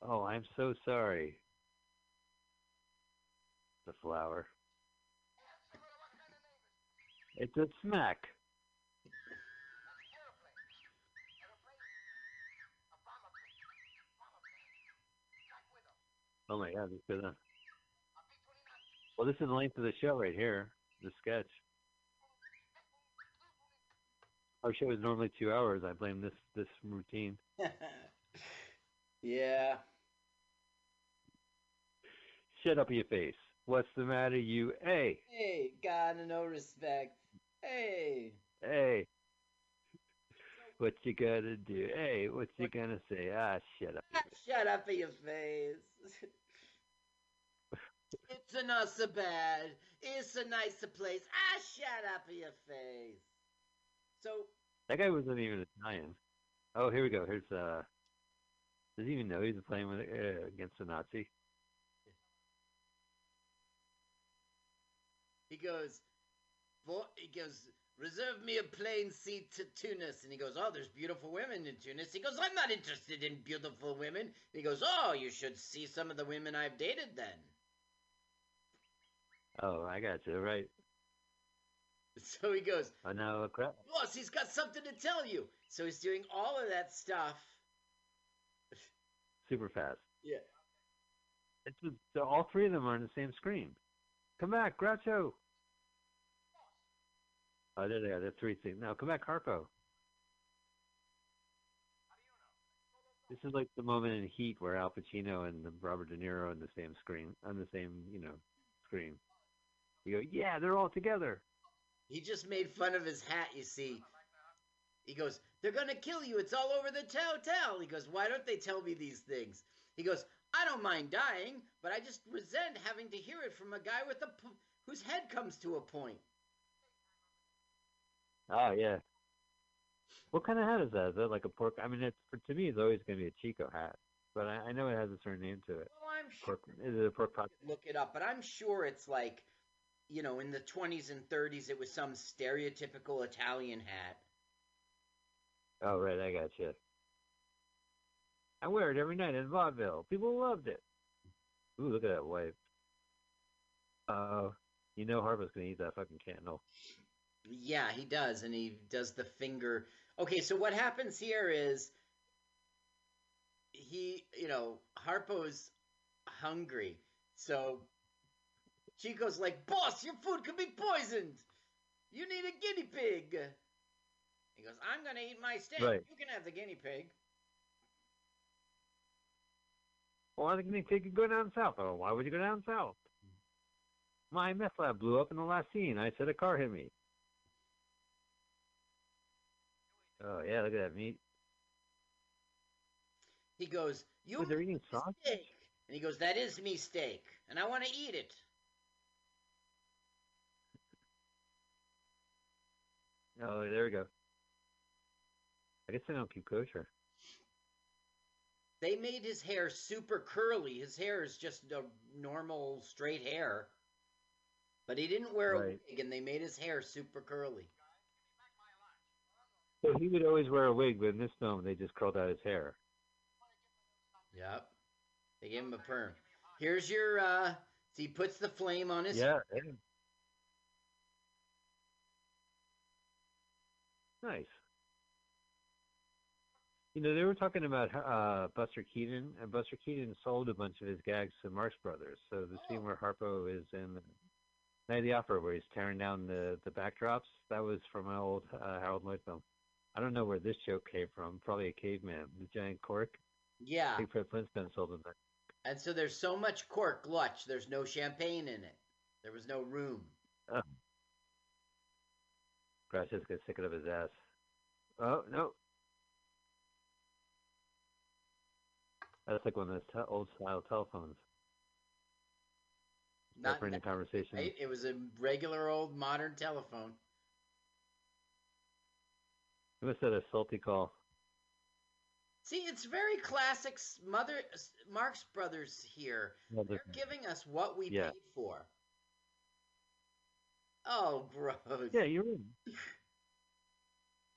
Oh, I'm so sorry. The flower. It's a smack. Oh my god, this is good enough. Well, this is the length of the show right here, the sketch. Our show is normally two hours. I blame this this routine. yeah. Shut up your face. What's the matter, you? Hey, Hey, got no respect. Hey. hey. What you gonna do? Hey, what you gonna say? Ah, shut up. Shut up in your face. it's a not so bad. It's a nicer place. Ah, shut up in your face. So, That guy wasn't even Italian. Oh, here we go. Here's uh. Does he even know he's playing with uh, against a Nazi? he goes, "Vo- he goes, reserve me a plane seat to Tunis. And he goes, oh, there's beautiful women in Tunis. He goes, I'm not interested in beautiful women. He goes, oh, you should see some of the women I've dated then. Oh, I got you right. So he goes, Oh no, crap. boss, he's got something to tell you. So he's doing all of that stuff. Super fast. Yeah. It's just, so all three of them are on the same screen. Come back, Groucho. Oh, there they are. There's three things. Now come back, Harpo. This is like the moment in Heat where Al Pacino and Robert De Niro on the same screen, on the same, you know, screen. You go, yeah, they're all together. He just made fun of his hat, you see. He goes, They're going to kill you. It's all over the hotel. He goes, Why don't they tell me these things? He goes, I don't mind dying, but I just resent having to hear it from a guy with a p- whose head comes to a point. Oh yeah. What kind of hat is that? Is that like a pork? I mean, it's for, to me, it's always going to be a Chico hat, but I, I know it has a certain name to it. Well, I'm sure. Pork, is it a pork pot? Look it up, but I'm sure it's like, you know, in the 20s and 30s, it was some stereotypical Italian hat. Oh right, I got you. I wear it every night in vaudeville. People loved it. Ooh, look at that wife. Uh, you know Harpo's gonna eat that fucking candle. Yeah, he does, and he does the finger. Okay, so what happens here is he, you know, Harpo's hungry, so Chico's like, "Boss, your food could be poisoned. You need a guinea pig." He goes, "I'm gonna eat my steak. Right. You can have the guinea pig." Well, I think they could go down south. Oh, why would you go down south? My meth lab blew up in the last scene. I said a car hit me. Oh yeah, look at that meat. He goes, "You Oh, they're eating sausage? steak," and he goes, "That is me steak, and I want to eat it." Oh, there we go. I guess they don't keep kosher. They made his hair super curly. His hair is just a normal straight hair. But he didn't wear a wig, and they made his hair super curly. So he would always wear a wig, but in this film they just curled out his hair. Yep. They gave him a perm. Here's your, uh, so he puts the flame on his. Yeah. yeah. Nice. You know, they were talking about uh, Buster Keaton, and Buster Keaton sold a bunch of his gags to Marx Brothers. So the scene where Harpo is in Night of the Opera, where he's tearing down the, the backdrops, that was from an old uh, Harold Lloyd film. I don't know where this joke came from. Probably a caveman. The giant cork. Yeah. Fred Flintstone sold him that. And so there's so much cork glutch, there's no champagne in it. There was no room. Crash just gonna stick it up his ass. Oh no. That's like one of those te- old style telephones. Not for any conversation. right? It was a regular old modern telephone. It must have a salty call. See, it's very classic Mother Marx Brothers here. Well, They're giving us what we Yeah. paid for. Oh, gross. Yeah, you're right.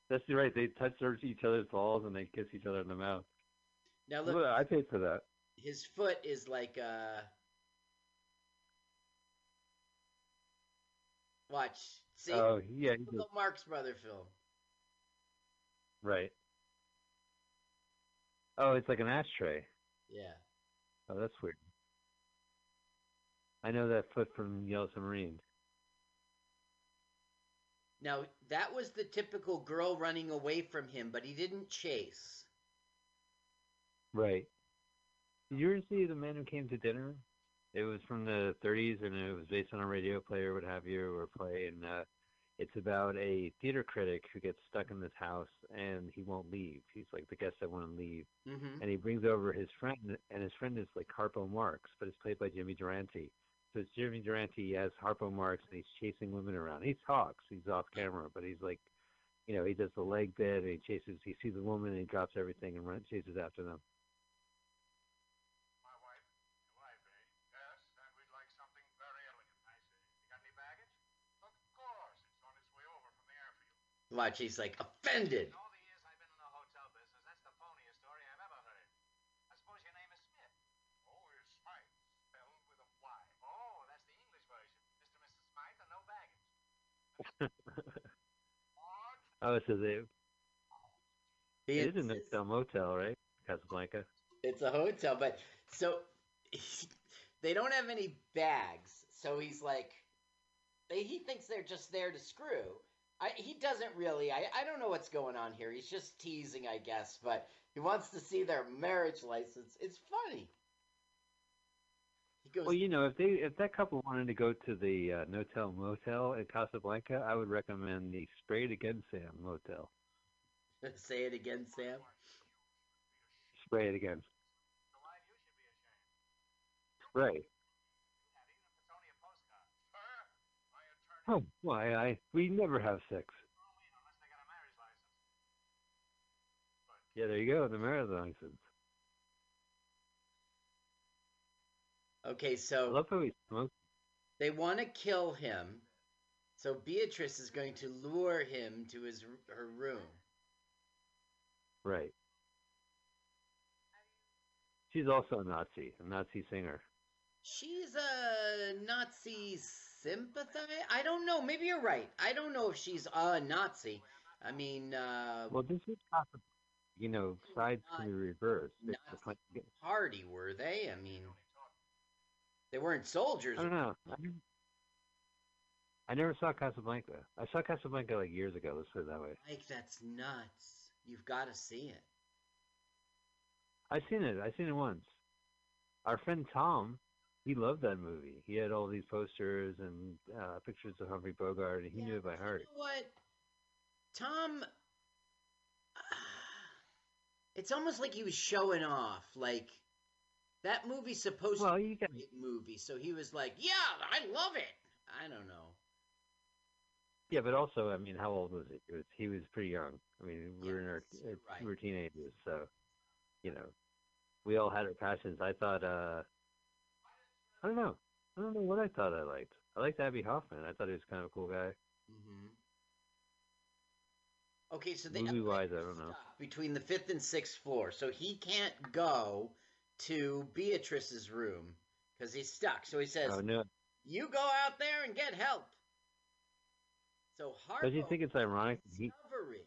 That's right. They touch each other's balls and they kiss each other in the mouth. Now Look, look, I paid for that. his foot is like uh Watch. See? Oh yeah, he Typical did. Marx Brother film. right. Oh, it's like an ashtray. Yeah. Oh, that's weird. I know that foot from Yellow Submarine. Now, that was the typical girl running away from him, but he didn't chase. Right. Did you ever see The Man Who Came to Dinner? It was from the 30s, and it was based on a radio play or what have you, or play. And uh, it's about a theater critic who gets stuck in this house, and he won't leave. He's like the guest that won't leave, Mm-hmm. and he brings over his friend, and his friend is like Harpo Marx, but it's played by Jimmy Durante. So it's Jimmy Durante he has Harpo Marx, and he's chasing women around. He talks, he's off camera, but he's like, you know, he does the leg bit, and he chases. He sees a woman, and he drops everything and runs, chases after them. My wife. Your wife, eh? Yes, and we'd like something very elegant. I see. You got any baggage? Of course. It's on its way over from the airport. Watch, he's like offended. In all the years I've been in the hotel business, that's the phoniest story I've ever heard. I suppose your name is Smith. Oh, it's Smythe, spelled with a Y. Oh, that's the English version. Mr. and Mrs. Smythe and no baggage. What? Oh, so they, He it is a insists- hotel motel, right? Casablanca. It's a hotel, but so they don't have any bags. So he's like, they, he thinks they're just there to screw. I, he doesn't really. I, I don't know what's going on here. He's just teasing, I guess, but he wants to see their marriage license. It's funny. Goes, Well, you know, if they if that couple wanted to go to the uh, Notel Motel at Casablanca, I would recommend the Sprayed Again Sam Motel. say it again, Sam. Spray it again. So why you should be ashamed? Spray. Yeah, even if it's only a postcard. Sir, my attorney. Oh, why I we never have sex. Wait, unless they got a marriage license. Yeah, there you go. The marriage license. Okay, I so love how he smokes. they want to kill him. So Beatrice is going to lure him to his her room. Right. She's also a Nazi, a Nazi singer. She's a Nazi sympathizer. I don't know. Maybe you're right. I don't know if she's a Nazi. I mean, uh, Well, this is possible. You know, sides can be reversed. Nazi party were they? I mean, they weren't soldiers. I don't know. I never, saw Casablanca. I saw Casablanca like years ago. Let's put it that way. Mike, that's nuts. You've got to see it. I've seen it. I've seen it once. Our friend Tom, he loved that movie. He had all these posters and uh, pictures of Humphrey Bogart, and he knew it by heart. You know what? Tom. It's almost like he was showing off. Like that movie's supposed Well, to be a great movie, so he was like, "Yeah, I love it." I don't know. yeah, but also, I mean, how old was he? He was, he was pretty young. I mean, we were in our Yes, right. we were teenagers, so you know, we all had our passions. I thought, uh, I don't know, I don't know what I thought I liked. I liked Abbie Hoffman. I thought he was kind of a cool guy. hmm Okay, so the Movie-wise, elevator I don't know. between the fifth and sixth floor, so he can't go to Beatrice's room because he's stuck. So he says, Oh no! "You go out there and get help." So Harpo Don't you think it's ironic? that He, discovery.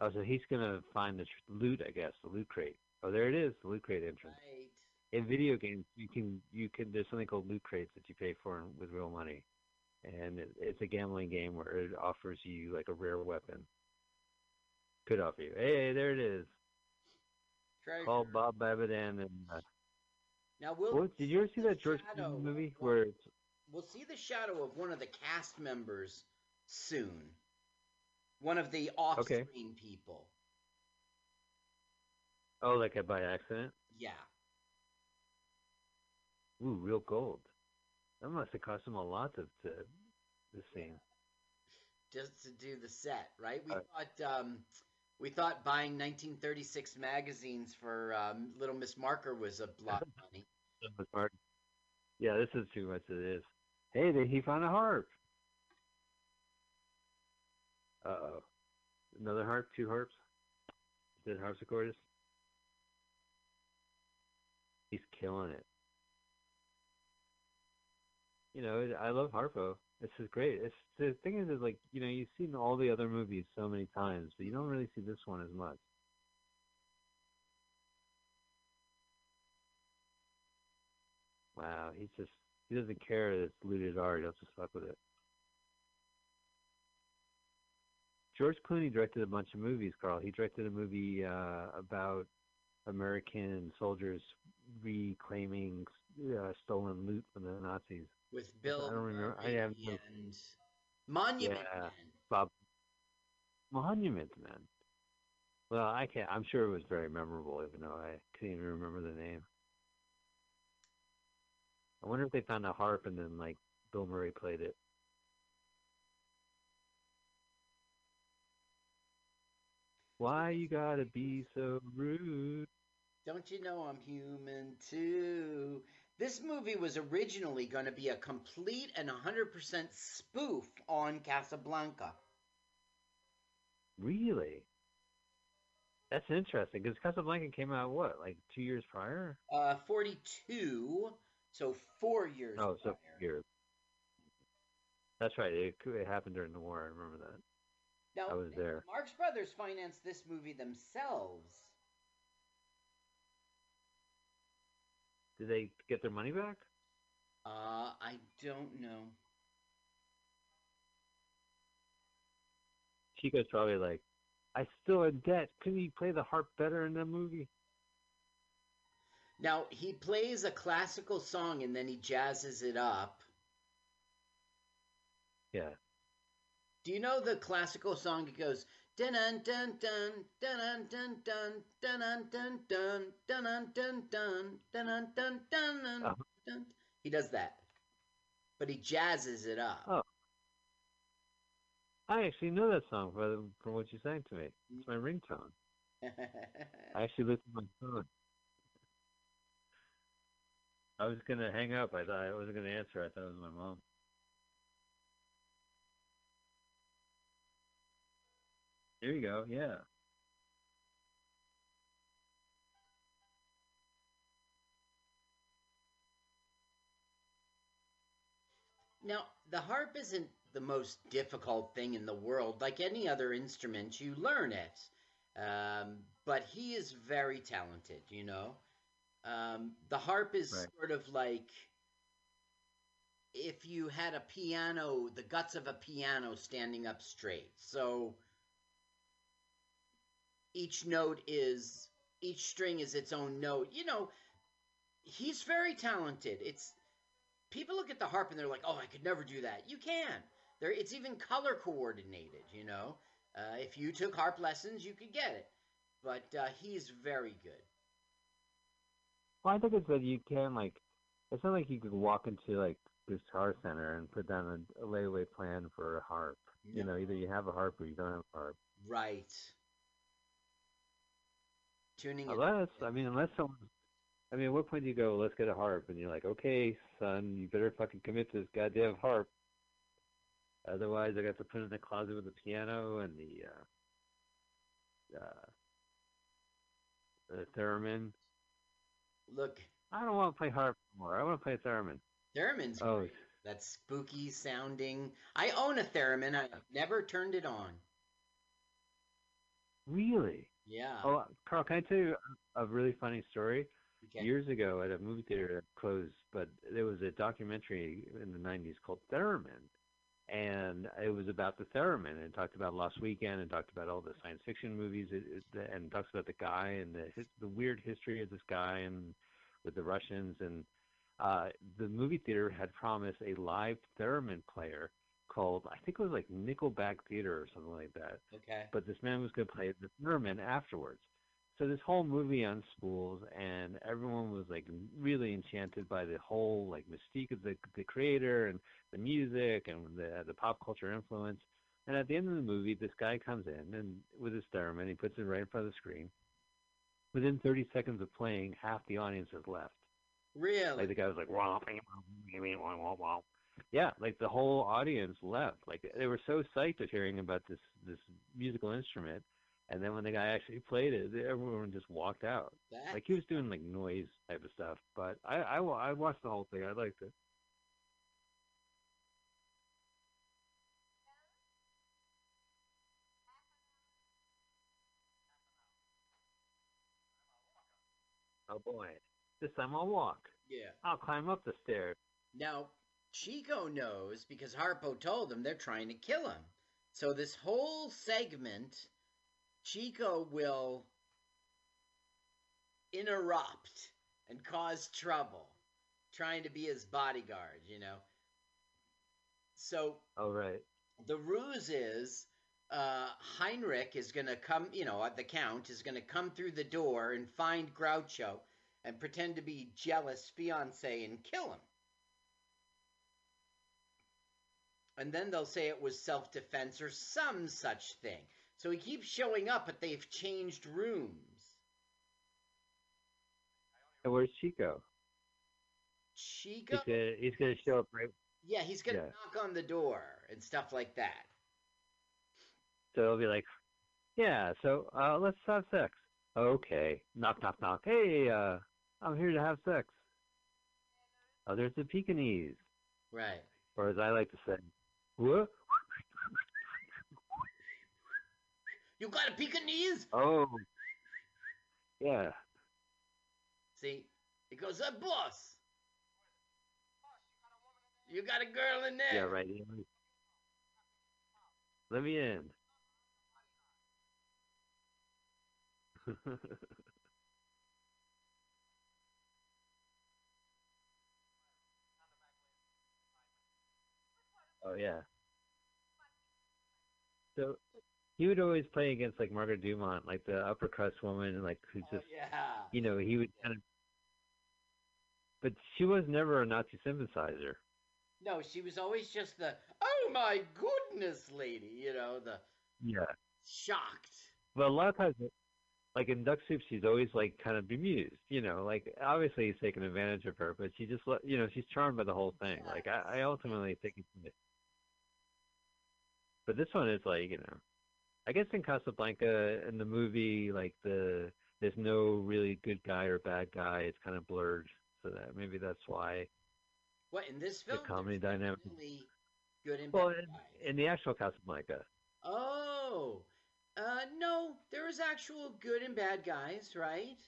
oh, so he's gonna find the loot, I guess, the loot crate. Oh, there it is, the loot crate entrance. Right. in video games you can you can there's something called loot crates that you pay for with real money and it, it's a gambling game where it offers you like a rare weapon could offer you hey there it is Treasure. call bob babbitt and uh, Now we'll what, did you ever see that george Clooney movie where it's we'll see the shadow of one of the cast members soon. One of the off-screen people. oh like a by accident Yeah. ooh real gold that must have cost him a lot to, to this scene just to do the set, right? We Uh, thought um, we thought buying 1936 magazines for um, Little Miss Marker was a lot of money. Yeah this is too much it is. Hey did he found a harp? Uh-oh. Another harp? Two harps? Is it harpsichordist? He's killing it. You know i love harpo this is great it's the thing is, is like you know you've seen all the other movies so many times but you don't really see this one as much wow he's just he doesn't care that it's looted art he'll just fuck with it George Clooney directed a bunch of movies, Carl. He directed a movie uh, about American soldiers reclaiming uh, stolen loot from the Nazis. With Bill I don't remember- I Murray have no- and Monument Yeah. Man. Bob Monument Man. Well, I can't. I'm sure it was very memorable, even though I couldn't even remember the name. I wonder if they found a harp and then like Bill Murray played it. Why you gotta be so rude? Don't you know I'm human too? This movie was originally going to be a complete and 100% spoof on Casablanca. Really? That's interesting because Casablanca came out what, like two years prior? Uh, 42, so four years Oh, so prior. years. That's right. It, it happened during the war. I remember that. Now, I was there. Marx Brothers financed this movie themselves. Did they get their money back? Uh, I don't know. Chico's probably like, I still in debt. Couldn't he play the harp better in the movie? Now, he plays a classical song and then he jazzes it up. Yeah. Do you know the classical song that goes dun dun dun dun dun dun dun dun dun dun dun dun dun dun dun dun dun Uh-huh. He does that. But he jazzes it up. Oh. I actually know that song from, from what you sang to me. It's my ringtone. I actually listened to my phone. I was gonna hang up. I thought I wasn't gonna answer. I thought it was my mom. There you go. Yeah. Now, the harp isn't the most difficult thing in the world. Like any other instrument, you learn it. Um, but he is very talented, you know. Um, the harp is Right. sort of like if you had a piano, the guts of a piano standing up straight. So each note is, each string is its own note. You know, he's very talented. It's people look at the harp and they're like, "Oh, I could never do that." You can. There, it's even color coordinated. You know, uh, if you took harp lessons, you could get it. But uh, he's very good. Well, I think it's that you can like. It's not like you could walk into like the Guitar Center and put down a, a layaway plan for a harp. You know, either you have a harp or you don't have a harp. Right. Tuning. Unless, I mean, unless someone, I mean, at what point do you go, let's get a harp? And you're like, okay, son, you better fucking commit to this goddamn harp. Otherwise, I got to put it in the closet with the piano and the, uh, uh, the theremin. Look, I don't want to play harp anymore. I want to play theremin. theremin's Oh, great. That spooky sounding. I own a theremin. I've never turned it on. really? Yeah. Oh, Carl, can I tell you a really funny story? okay. Years ago at a movie theater that closed, but there was a documentary in the 90s called Theremin. And it was about the theremin and it talked about Lost Weekend and talked about all the science fiction movies it, it, and talks about the guy and the, his, the weird history of this guy and with the Russians. And uh, the movie theater had promised a live theremin player called, I think it was like Nickelback Theater or something like that Okay. but this man was going to play the theremin afterwards. So this whole movie on spools, and everyone was like really enchanted by the whole like mystique of the the creator and the music and the the pop culture influence. And at the end of the movie, this guy comes in and with his theremin, he puts it right in front of the screen. Within 30 seconds of playing, half the audience has left. Really? Like the guy was like, "Wah, bing, bing, bing, wah, wah, wah." Yeah, like the whole audience left. Like they were so psyched of hearing about this this musical instrument, and then when the guy actually played it, everyone just walked out. That- Like he was doing like noise type of stuff, but I I, I watched the whole thing. I liked it. Oh boy, this time I'll walk. yeah. I'll climb up the stairs. Now, Chico knows because Harpo told him they're trying to kill him. So this whole segment, Chico will interrupt and cause trouble, trying to be his bodyguard, you know. So Oh right. the ruse is uh, Heinrich is going to come, you know, the Count is going to come through the door and find Groucho and pretend to be jealous fiance and kill him. And then they'll say it was self defense or some such thing. So he keeps showing up, but they've changed rooms. And where's Chico? Chico. He's gonna he's gonna show up right. Yeah, he's gonna Yeah. knock on the door and stuff like that. So it'll be like, yeah. So uh, let's have sex. Okay. Knock knock knock. Hey, uh, I'm here to have sex. Oh, there's the Pekingese, Right. or as I like to say, what? You got a Pekingese? Oh, yeah. See, he goes, uh, boss. You got a girl in there. Yeah, right. Let me in. oh yeah. So he would always play against like Margaret Dumont, like the upper crust woman, like who's Oh, just yeah. you know he would kind of. But she was never a Nazi sympathizer. No, she was always just the, oh my goodness, lady. You know, the Yeah. shocked. But a lot of times, like in Duck Soup, she's always like kind of bemused. You know, like obviously he's taking advantage of her, but she just, you know, she's charmed by the whole thing. Like I, I ultimately think it's. But this one is like, you know, I guess in Casablanca in the movie, like the there's no really good guy or bad guy. It's kind of blurred, so that maybe that's why What in this film? the comedy dynamic. good and Well, bad in, in the actual Casablanca, Oh, uh, no, there is actual good and bad guys, right?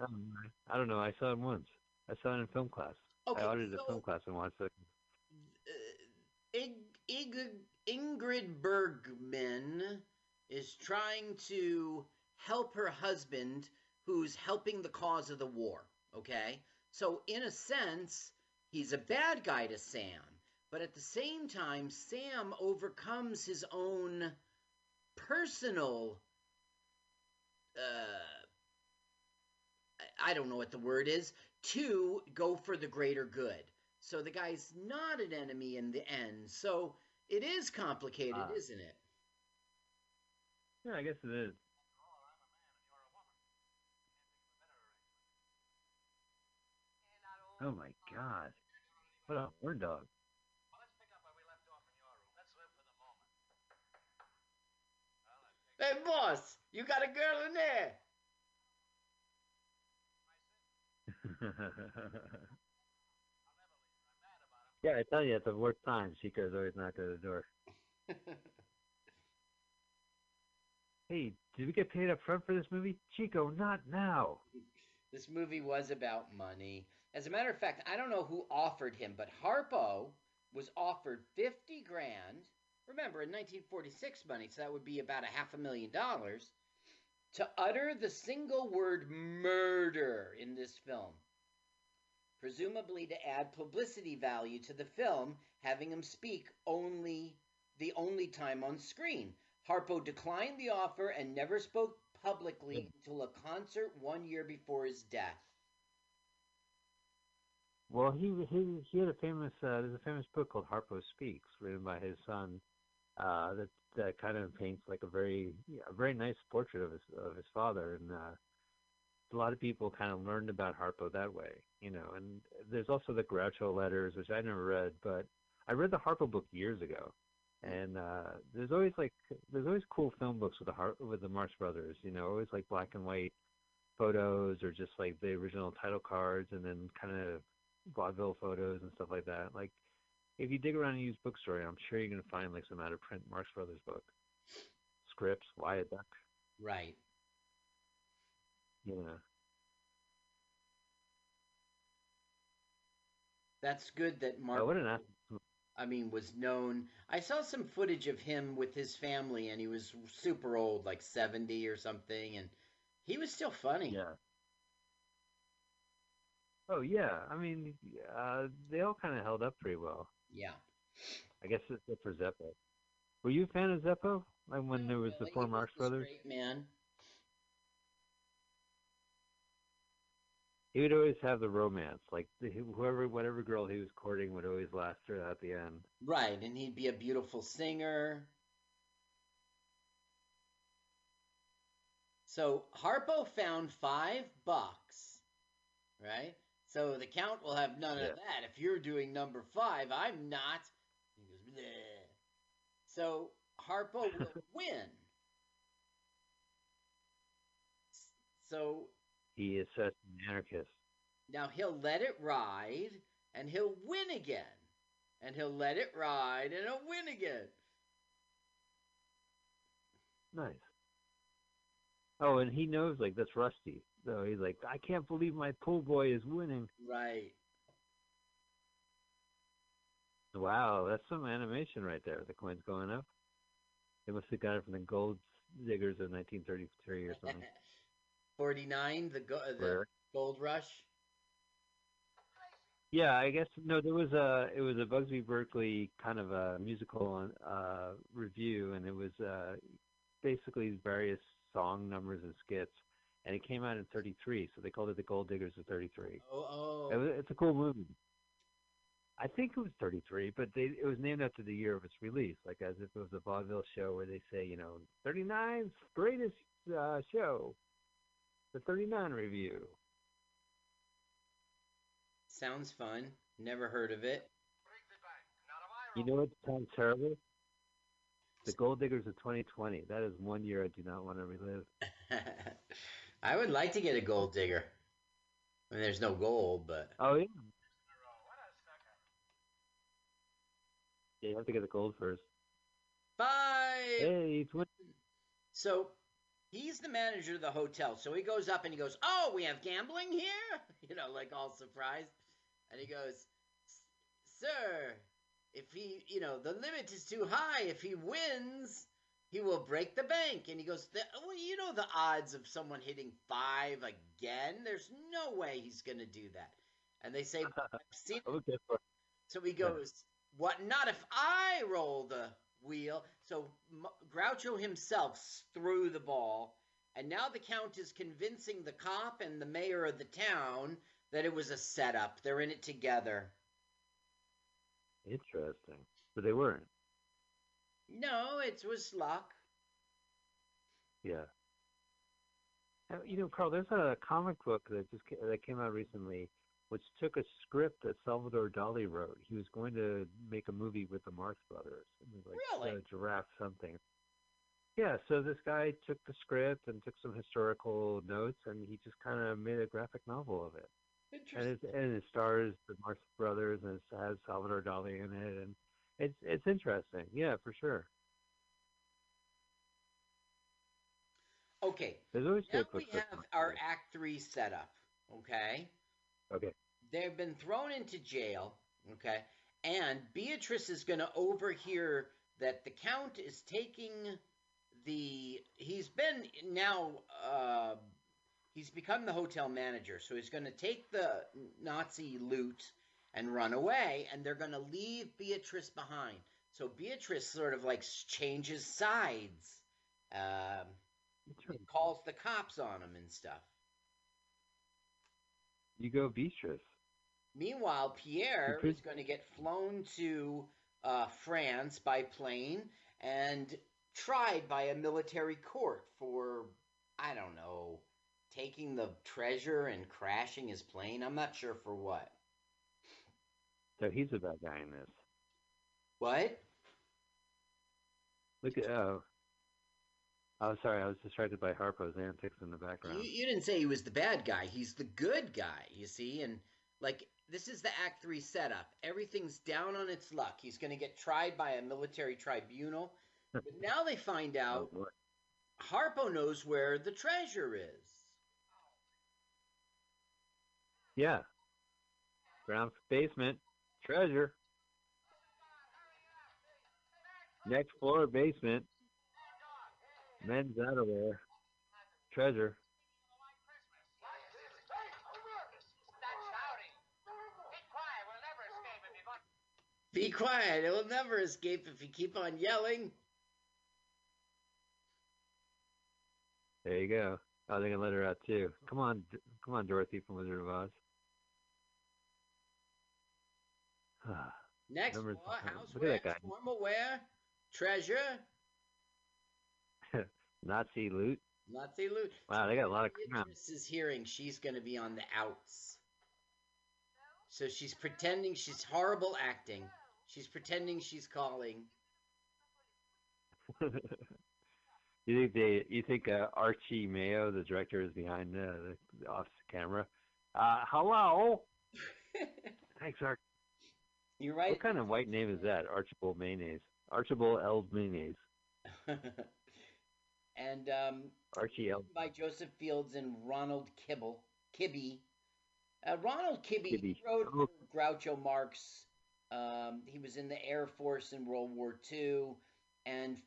um, I don't know. I saw it once. I saw it in film class. Okay, I audited so- a film class and watched it. uh, Ig, Ig, Ingrid Bergman is trying to help her husband who's helping the cause of the war, okay? So, in a sense, he's a bad guy to Sam, but at the same time, Sam overcomes his own personal. Uh, I- don't know what the word is, to go for the greater good. So the guy's not an enemy in the end. So it is complicated, Ah. isn't it? Yeah, I guess it is. Oh my god. What a horn dog. Hey, boss, you got a girl in there. yeah, I tell you, at the worst time, Chico's always knocked at the door. Hey, did we get paid up front for this movie? Chico, not now. This movie was about money. As a matter of fact, I don't know who offered him, but Harpo was offered 50 grand. Remember, in 1946 money, so that would be about a half a million dollars to utter the single word murder in this film. Presumably to add publicity value to the film, having him speak only the only time on screen. Harpo declined the offer and never spoke publicly until a concert one year before his death. Well, he he he had a famous uh, there's a famous book called Harpo Speaks, written by his son, uh, that that kind of paints like a very yeah, a very nice portrait of his of his father, and uh, a lot of people kind of learned about Harpo that way, you know. And there's also the Groucho letters, which I never read, but I read the Harpo book years ago. And uh, there's always like there's always cool film books with the Har- with the Marx Brothers, you know, always like black and white photos or just like the original title cards, and then kind of vaudeville photos and stuff like that. Like, if you dig around a used bookstore, I'm sure you're gonna find like some out of print Marx Brothers book, scripts, Why a Duck, Right. Know. That's good that Mark. What an ass- I mean, was known. I saw some footage of him with his family, and he was super old, like 70 or something, and he was still funny. Yeah. Oh yeah, I mean, uh, they all kind of held up pretty well. Yeah. I guess except for Zeppo. Were you a fan of Zeppo? Like when there was the four Marx Brothers? straight man. He would always have the romance. Like whoever, whatever girl he was courting would always last her at the end. Right, and he'd be a beautiful singer. So Harpo found five bucks, right? So the count will have none Yeah. of that. If you're doing number five, I'm not. He goes, Bleh. So Harpo will win. So He is such an anarchist. now he'll let it ride and he'll win again. And he'll let it ride and he'll win again. Nice. Oh, and he knows like that's Rusty. So he's like, I can't believe my pool boy is winning. Right. Wow, that's some animation right there. The coins going up. They must have got it from the gold diggers of 1933 or something. 49, the, go- uh, the Where- gold rush. Yeah, I guess no. There was a it was a Busby Berkeley kind of a musical uh, review, and it was uh, basically various song numbers and skits, and it came out in '33, so they called it the Gold Diggers of '33. Oh, It oh. was, it's a cool movie. I think it was 33, but they it was named after the year of its release, like as if it was a vaudeville show where they say, you know, 39's greatest uh, show, the 39 review. Sounds fun. Never heard of it. You know what sounds terrible? The Gold Diggers of 2020. That is one year I do not want to relive. I would like to get a gold digger. I mean, there's no gold, but Oh yeah. Yeah, you have to get the gold first. five. Hey, 20. So he's the manager of the hotel. So he goes up and he goes, "Oh, we have gambling here," you know, like all surprised. And he goes, "Sir, if he, you know, the limit is too high. If he wins, he will break the bank." And he goes, "The- "Well, you know the odds of someone hitting five again. There's no way he's going to do that." And they say, "I've seen Okay. so he goes, "What? Not if I roll the wheel." So M- Groucho himself threw the ball, and now the count is convincing the cop and the mayor of the town that it was a setup. They're in it together. Interesting. But they weren't. No, it was luck. Yeah. You know, Carl, there's a comic book that just ca- that came out recently, which took a script that Salvador Dali wrote. He was going to make a movie with the Marx Brothers. It was like Really? uh, Giraffe something. Yeah, so this guy took the script and took some historical notes, and he just kind of made a graphic novel of it. And Interesting. it, and it stars the Marx Brothers, and it has Salvador Dali in it, and it's it's interesting. Yeah, for sure. Okay, There's always now we have our Act Three setup. Okay. Okay. They've been thrown into jail, okay? And Beatrice is going to overhear that the count is taking the he's been now uh he's become the hotel manager, so he's going to take the Nazi loot and run away and they're going to leave Beatrice behind. So Beatrice sort of like changes sides. Um calls the cops on him and stuff. You go Beatrice. Meanwhile, Pierre is going to get flown to uh, France by plane and tried by a military court for, I don't know, taking the treasure and crashing his plane. I'm not sure for what. So he's a bad guy in this. What? Look at oh. Oh, sorry, I was distracted by Harpo's antics in the background. You, you didn't say he was the bad guy. He's the good guy, you see? And, like, this is the Act 3 setup. Everything's down on its luck. He's going to get tried by a military tribunal. Hmm. but now they find out Oh. Harpo knows where the treasure is. Yeah. Ground basement. Treasure. Next floor basement. Men's outerwear. Treasure. Be quiet. It will never escape if you keep on yelling. There you go. Oh, they can let her out too. Come on, come on, Dorothy from Wizard of Oz. Next Numbers- floor, houseware, wear, treasure, Nazi loot. Nazi loot. Wow, they got a lot of crap. Beatrice is hearing she's going to be on the outs. So she's pretending she's horrible acting. She's pretending she's calling. you think they? You think uh, Archie Mayo, the director, is behind uh, the, the off camera? Uh, hello. Thanks, Arch. You're right. What kind of white name is that? Archibald Mayonnaise. Archibald L. Mayonnaise. and um, Archie L. by Joseph Fields and Ronald Kibble, Kibbee. Uh, Ronald Kibbee Kibbee. wrote Oh. Groucho Marx. Um, he was in the Air Force in World War II, and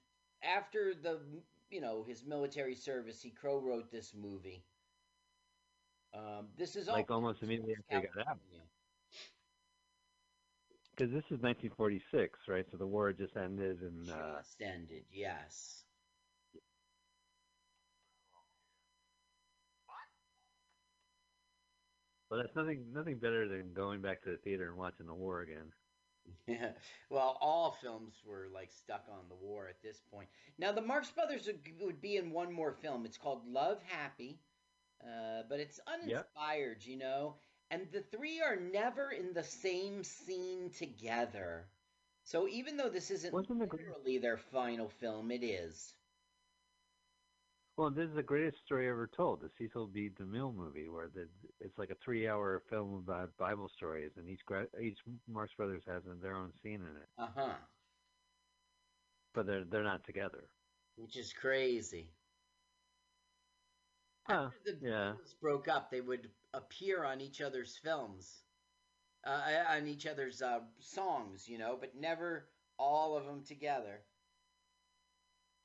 after the you know his military service, he co-wrote this movie. Um, this is Like almost immediately after he got out. Because this is 1946, right? So the war just ended, and uh, Just ended, yes. well, that's nothing nothing better than going back to the theater and watching the war again. Yeah. Well, all films were like stuck on the war at this point. Now, the Marx Brothers would, be in one more film. It's called Love Happy, uh, but it's uninspired, you know. And the three are never in the same scene together. So even though this isn't Wasn't literally their final film, it is. Well, this is the greatest story ever told, the Cecil B. DeMille movie, where the, it's like a three-hour film about Bible stories, and each each Marx Brothers has their own scene in it, Uh huh. but they're they're not together. Which is crazy. Huh, After the yeah. Beatles broke up, they would appear on each other's films, uh, on each other's uh, songs, you know, but never all of them together.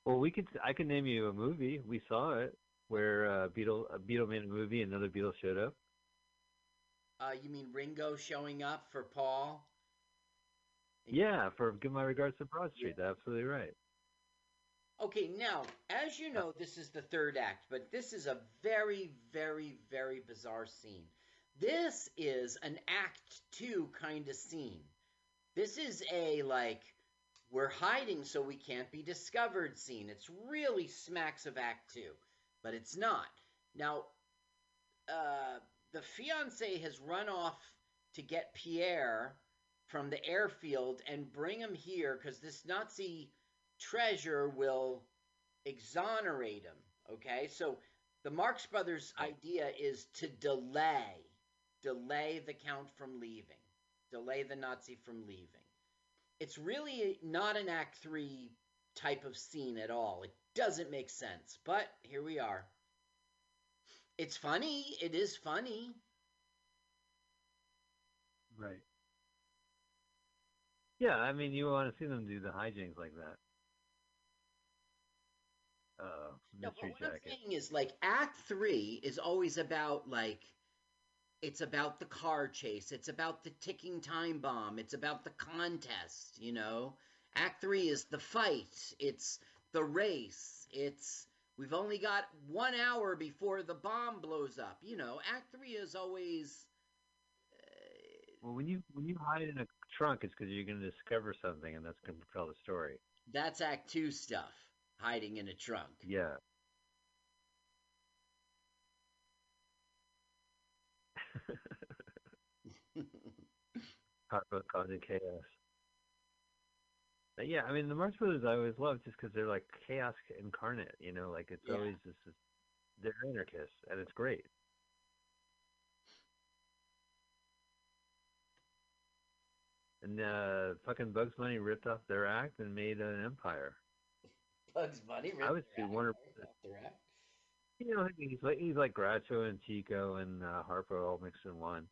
Well, we could I could name you a movie. We saw it where uh, Beatle a Beetle made a movie, and another Beetle showed up. Uh, you mean Ringo showing up for Paul? Yeah, for Give My Regards to Broad Street. That's absolutely right. Okay, now, as you know, this is the third act, but this is a very, very, very bizarre scene. This is an act two kind of scene. This is a, like, we're hiding so we can't be discovered scene. It's really smacks of act two, but it's not. Now, uh, the fiance has run off to get Pierre from the airfield and bring him here because this Nazi treasure will exonerate him. Okay, so the Marx Brothers' idea is to delay, delay the Count from leaving, delay the Nazi from leaving. It's really not an Act Three type of scene at all. It doesn't make sense, but here we are. It's funny. It is funny. Right. Yeah, I mean, you want to see them do the hijinks like that. Uh, No, but what I'm saying is like Act Three is always about like it's about the car chase, it's about the ticking time bomb, it's about the contest, you know. Act Three is the fight, it's the race, it's we've only got one hour before the bomb blows up, you know. Act Three is always uh, Well, when you when you hide in a trunk, it's because you're going to discover something, and that's going to propel the story. that's Act Two stuff, hiding in a trunk. Yeah. Rod causing chaos. But yeah, I mean the Marx Brothers I always love just because they're like chaos incarnate. You know, like it's Yeah. always just this, they're anarchists, and it's great. And uh, fucking Bugs Bunny ripped off their act and made an empire. Bugs Bunny. I would ripped say their You know, he's like he's like Groucho and Chico and uh, Harpo all mixed in one.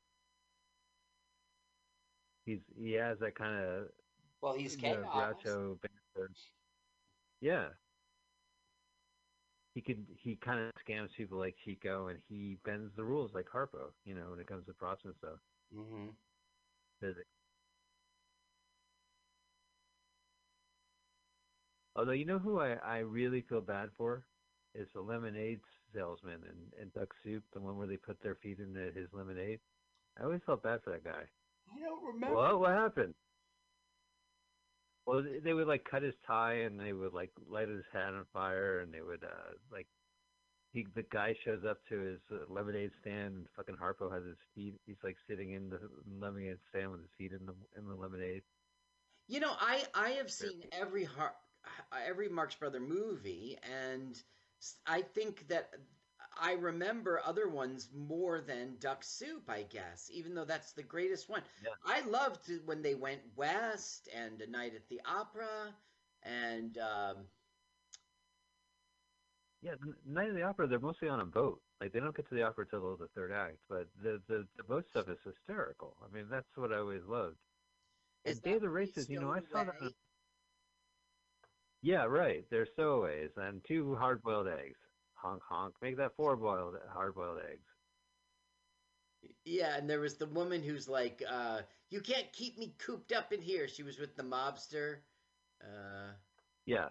He's he has that kind of Well, he's the chaos. Groucho banter. Yeah. He could he kind of scams people like Chico, and he bends the rules like Harpo. You know, when it comes to props and stuff. Mm-hmm. Physics. Although you know who I, I really feel bad for is the lemonade salesman in, in Duck Soup, the one where they put their feet in his lemonade. I always felt bad for that guy. I don't remember. What? What happened? Well, they- they would like cut his tie and they would like light his hat on fire and they would uh like he he, the guy shows up to his uh, lemonade stand, and fucking Harpo has his feet. He's like sitting in the lemonade stand with his feet in the in the lemonade. You know, I I have seen every Har- every Marx Brother movie, and s- I think that I remember other ones more than Duck Soup. I guess, even though that's the greatest one. Yeah. I loved when they went west and A Night at the Opera, and um, Yeah, the Night of the Opera, they're mostly on a boat. Like they don't get to the opera till the third act, but the the, the boat stuff is hysterical. I mean, that's what I always loved. is And Day of the Races, you know, I saw that. Yeah, right. They're stowaways and two hard-boiled eggs. Honk honk. Make that four boiled hard-boiled eggs. Yeah, and there was the woman who's like, uh, "You can't keep me cooped up in here." She was with the mobster. Uh, Yeah,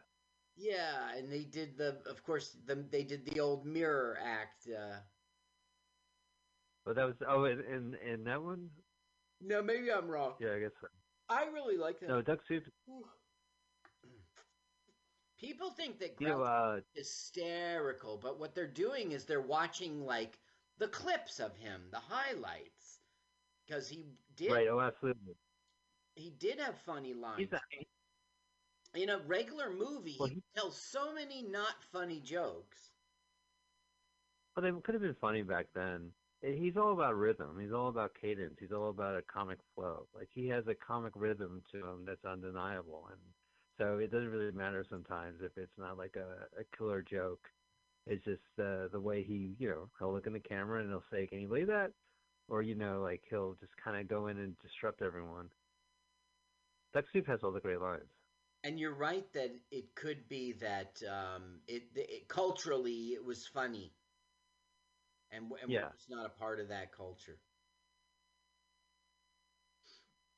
yeah, and they did the, of course, the, they did the old mirror act. Uh, but that was oh, in in, in that one. no, maybe I'm wrong. Yeah, I guess. So. I really like that. No, Duck Soup. People think that You know, Groucho uh, is hysterical, but what they're doing is they're watching like the clips of him, the highlights, because he did right. Oh, absolutely. he did have funny lines. He's a, In a regular movie, Well, he he- tells so many not funny jokes. Well, they could have been funny back then. Eh, He's all about rhythm. He's all about cadence. He's all about a comic flow. Like he has a comic rhythm to him that's undeniable, and so it doesn't really matter sometimes if it's not like a, a killer joke. It's just uh, the way he, you know, he'll look in the camera and he'll say, "Can you believe that?" Or you know, like he'll just kind of go in and disrupt everyone. Duck Soup has all the great lines. And you're right that it could be that um, it, it culturally it was funny, and, and Yeah. it's not a part of that culture.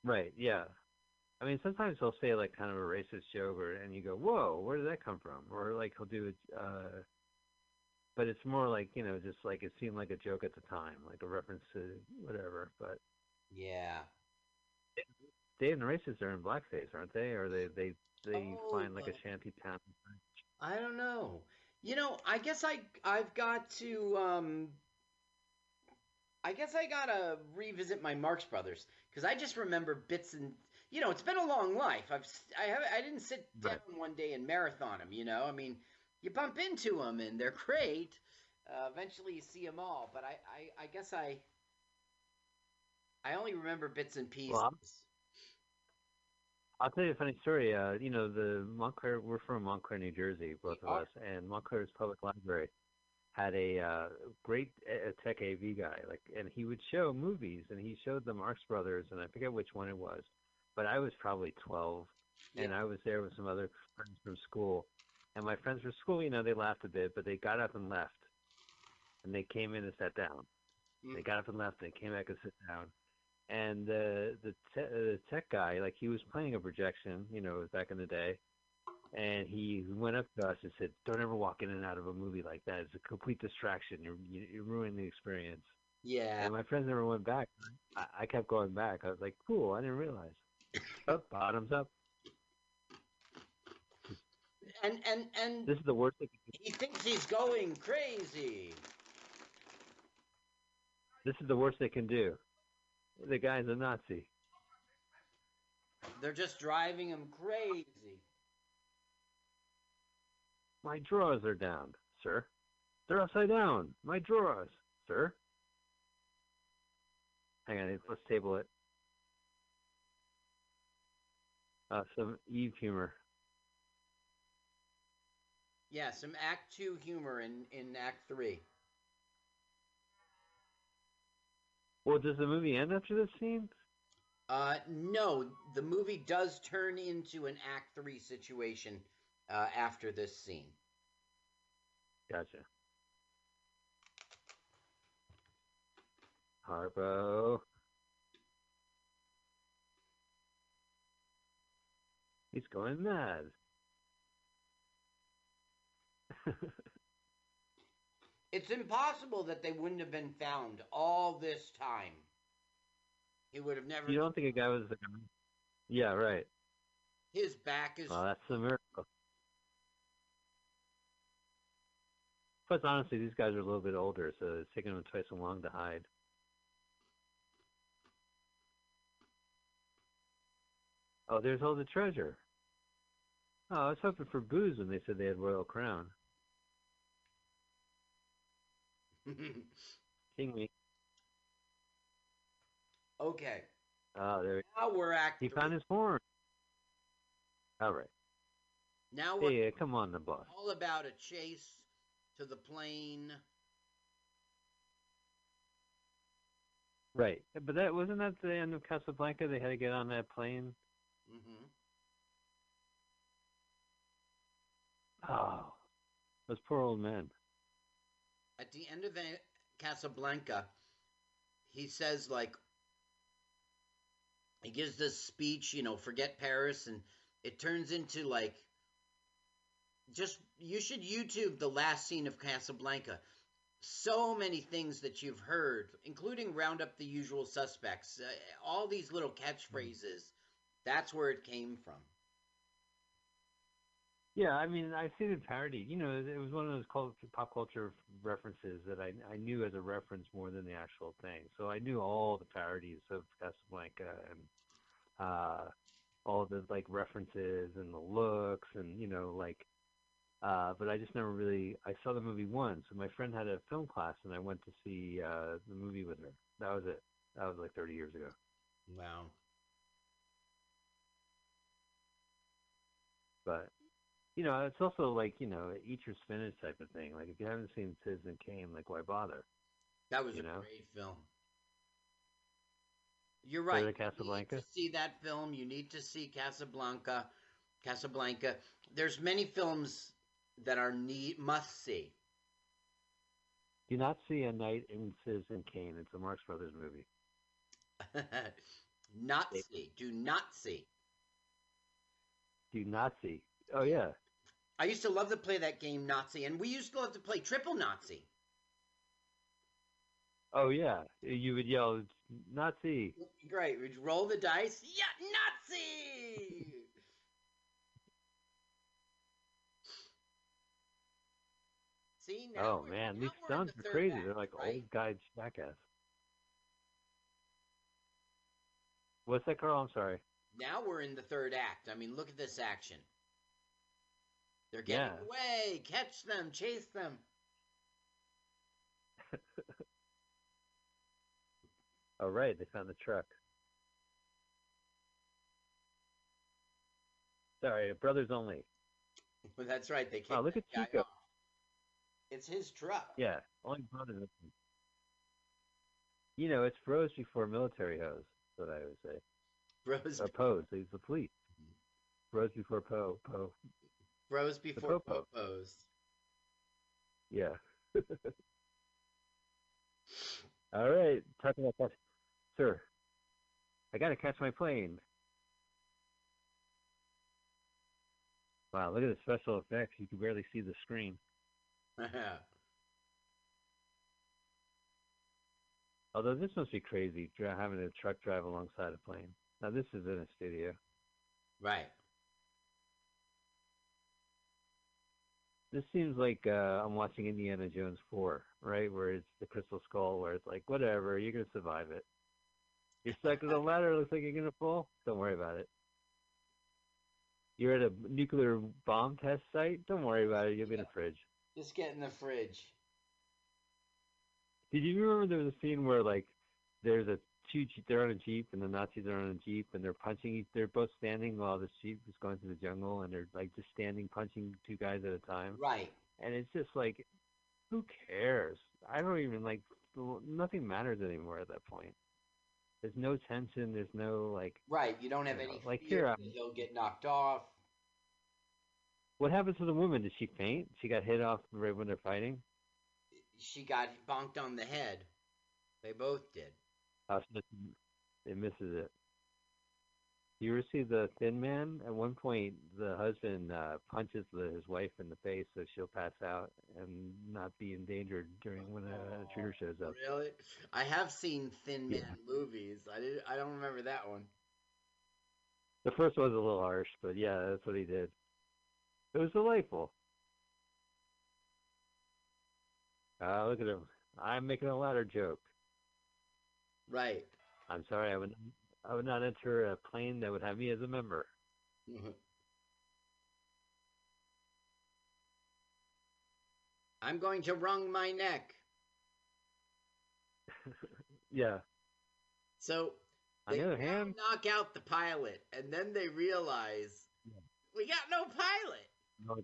Right, yeah. I mean, sometimes he'll say like kind of a racist joke, or and you go, "Whoa, where did that come from?" Or like he'll do it, uh, but it's more like you know, just like it seemed like a joke at the time, like a reference to whatever. But Yeah. Day at the Races are in blackface, aren't they? Or they they they Oh, find like a shanty town. I don't know. You know, I guess I I've got to um I guess I gotta revisit my Marx Brothers because I just remember bits and you know it's been a long life. I've I have I didn't sit down one day and marathon them. You know, I mean, you bump into them and they're great. Uh, eventually, you see them all, but I, I I guess I I only remember bits and pieces. Well, I'll tell you a funny story. Uh, you know, the Montclair, we're from Montclair, New Jersey, both of us, and Montclair's public library had a uh, great uh, tech AV guy, like, and he would show movies, and he showed the Marx Brothers, and I forget which one it was, but I was probably 12, and I was there with some other friends from school, and my friends from school, you know, they laughed a bit, but they got up and left, and they came in and sat down. They Mm. got up and left, and they came back and sat down and the the, te- uh, the tech guy, like he was playing a projection, you know, back in the day, and he went up to us and said, "Don't ever walk in and out of a movie like that. It's a complete distraction. You're you, you ruin the experience." yeah. And my friends never went back. I, I kept going back. I was like, "Cool, I didn't realize." Oh, bottoms up. And and and This is the worst. He thinks he's going crazy. this is the worst they can do. The guy's a Nazi. They're just driving him crazy. My drawers are down, sir. They're upside down. My drawers, sir. Hang on, let's table it. Uh, some Eve humor. Yeah, some Act Two humor in in Act Three. Well, does the movie end after this scene? Uh, no, the movie does turn into an Act Three situation uh, after this scene. Gotcha. Harpo. He's going mad. It's impossible that they wouldn't have been found all this time. He would have never. you don't think a guy was the guy? Yeah, right. His back is. Well, that's a miracle. Plus, honestly, these guys are a little bit older, so it's taking them twice as long to hide. Oh, there's all the treasure. Oh, I was hoping for booze when they said they had Royal Crown. King me. okay. Oh, there. Now we're act He found his horn. All right. Now we're Hey, uh, come on, the boss. all about a chase to the plane. Right, but that wasn't that the end of Casablanca. They had to get on that plane. Hmm Oh, those poor old men. At the end of Casablanca, he says like he gives this speech, you know, forget Paris, and it turns into like just you should YouTube the last scene of Casablanca. So many things that you've heard, including round up the usual suspects, uh, all these little catchphrases. That's where it came from. Yeah, I mean, I see the parody. You know, it was one of those cult- pop culture references that I I knew as a reference more than the actual thing. So I knew all the parodies of Casablanca and uh, all the like references and the looks and you know like. Uh, but I just never really. I saw the movie once, and my friend had a film class, and I went to see uh, the movie with her. That was it. That was like 30 years ago. Wow. But you know, it's also like you know, eat your spinach type of thing. Like if you haven't seen Citizen Kane, like why bother? That was You a know? great film. You're right. You Casablanca? need to see that film. You need to see Casablanca. Casablanca. There's many films that are need must see. Do not see a night in Citizen Kane. It's a Marx Brothers movie. not see. Do not see. Do Nazi. Oh yeah, I used to love to play that game Nazi, and we used to love to play triple Nazi. oh yeah. You would yell Nazi. Great. We'd roll the dice. Yeah, Nazi. See now. oh man, these sounds are the are crazy. act, They're like right? old guy jackass. What's that, Carl? I'm sorry. Now we're in the third act. I mean, look at this action. They're getting Yeah. away. Catch them. Chase them. All right, they found the truck. Sorry, brothers only. Well, that's right. They kicked Wow, look at Chico. off. It's his truck. Yeah, only brothers. You know, it's froze before military hose. That's what I would say. Bros, Or pose. He's the police. Rose before Poe. Poe. Rose before Poe popos. Yeah. All right, talking about that, sir. I gotta catch my plane. Wow, look at the special effects. You can barely see the screen. Although this must be crazy, having a truck drive alongside a plane. Now this is in a studio. right. This seems like uh, I'm watching Indiana Jones 4, right? Where it's the Crystal Skull, where it's like, whatever, you're gonna survive it. You're stuck to the ladder. Looks like you're gonna fall. Don't worry about it. You're at a nuclear bomb test site. Don't worry about it. You'll be in a fridge. Just get in the fridge. Did you remember there was a scene where like there's a two they're on a jeep and the Nazis are on a jeep and they're punching each they're both standing while the jeep is going through the jungle and they're like just standing punching two guys at a time Right. and it's just like who cares I don't even like nothing matters anymore at that point there's no tension there's no like Right. You don't have Yeah, any like here, he'll get knocked off. what happens to the woman did she faint she got hit off right when they're fighting She got bonked on the head. They both did. It misses it You ever see the Thin Man? At one point, the husband uh, punches the, his wife in the face so she'll pass out and not be endangered during when a intruder shows up. Really? I have seen Thin Man Yeah. movies. I did. I don't remember that one. The first one's a little harsh, but yeah, that's what he did. It was delightful. Uh, look at him. I'm making a ladder joke. Right. I'm sorry, I would I would not enter a plane that would have me as a member. Mhm. I'm going to wrung my neck. Yeah. So On the hand, knock out the pilot, and then they realize Yeah. we got no pilot. no.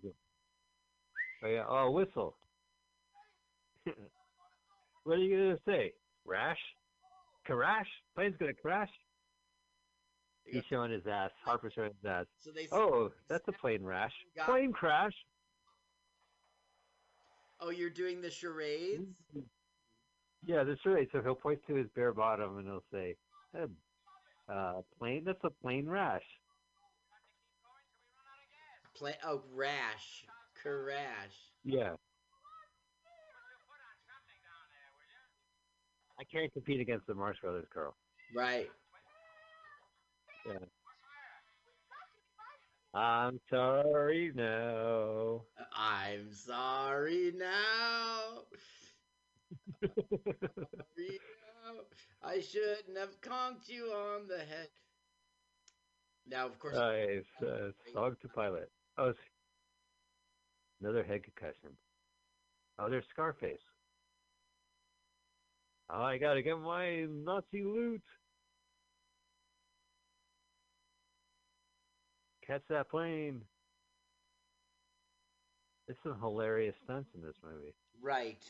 Oh yeah. Oh, whistle. what are you gonna say? Rash? Crash? Plane's gonna crash? They He's showing his ass. Harpo's showing his ass. So they. Oh, that's a plane rash. Got- Plane crash. Oh, you're doing the charades. Yeah, that's right. So he'll point to his bare bottom and he'll say, "Eh, uh, plane, that's a plane rash. Play. Oh, rash, crash. Yeah. I can't compete against the Marx Brothers, Carl. Right. I'm sorry, no. I'm sorry now. Sorry now. I shouldn't have conked you on the head. Now, of course, Uh, it's uh, song to pilot. Oh, another head concussion. Oh, there's Scarface. Oh, I gotta get my Nazi loot. Catch that plane. There's some hilarious stunts in this movie. right.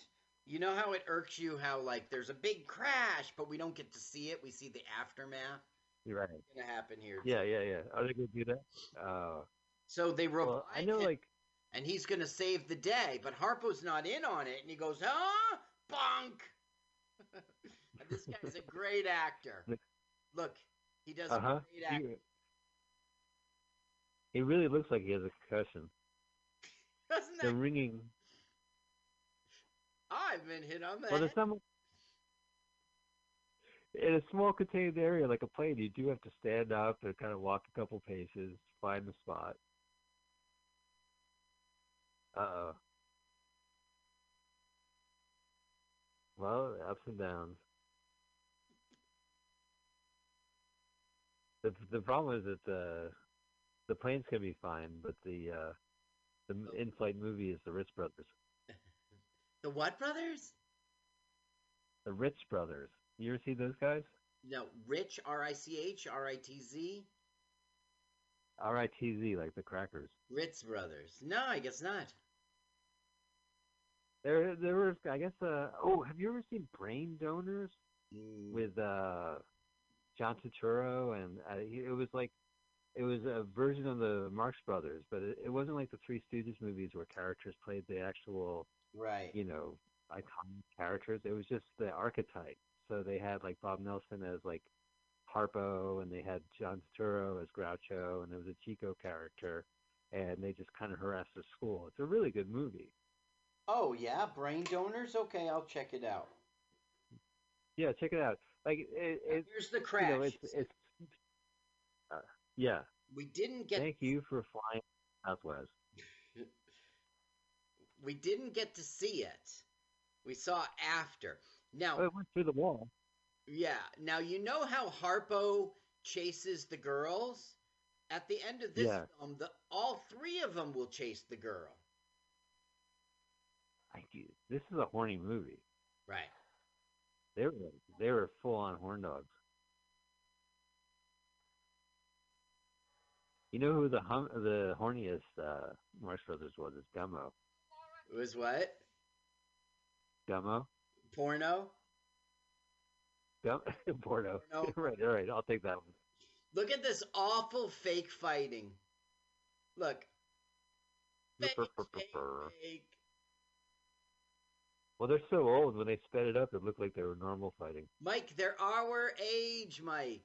You know how it irks you how like there's a big crash, but we don't get to see it. We see the aftermath. You're right. It's gonna happen here. Yeah, yeah, yeah. Are they gonna do that? Oh, So they revive well, I know, him, like, and he's gonna save the day, but Harpo's not in on it, and he goes, "Huh, bonk." and this guy's a great actor. Look, he does uh huh. a great acting. He, he really looks like he has a concussion. Doesn't that? The ringing. I've been hit on the Well, head. some. In a small contained area like a plane, you do have to stand up and kind of walk a couple paces, find the spot. Uh oh. Well, ups and downs. The the problem is that the the planes can be fine, but the uh, the m- in-flight movie is the Ritz Brothers. The what brothers? The Ritz Brothers. You ever see those guys? No, Rich R I C H R I T Z R I T Z, like the crackers. Ritz brothers. No, I guess not. There, there was, I guess. Uh, oh, have you ever seen Brain Donors Mm, with uh, John Turturro? And uh, he, it was like, it was a version of the Marx Brothers, but it, it wasn't like the Three Stooges movies where characters played the actual, right. you know, iconic characters. It was just the archetype. So they had like Bob Nelson as like Harpo, and they had John Turturro as Groucho, and there was a Chico character, and they just kind of harassed the school. It's a really good movie. Oh yeah, brain donors. Okay, I'll check it out. Yeah, check it out. Like it, it Here's the crash. you know, it's it's uh, yeah. we didn't get Thank you for flying Southwest. we didn't get to see it. We saw after. Now, Oh, it went through the wall. yeah. Now you know how Harpo chases the girls. At the end of this Yeah. film, the all three of them will chase the girl. I, this is a horny movie. Right. They were they were full on horn dogs. You know who the hum, the horniest uh, Marx Brothers was? Is Gummo. It was what? Gummo. Porno. Gum Porno. Porno. right, all right. I'll take that one. Look at this awful fake fighting. Look. Fake, fake, fake. Well, they're so old. When they sped it up, it looked like they were normal fighting. Mike, they're our age, Mike.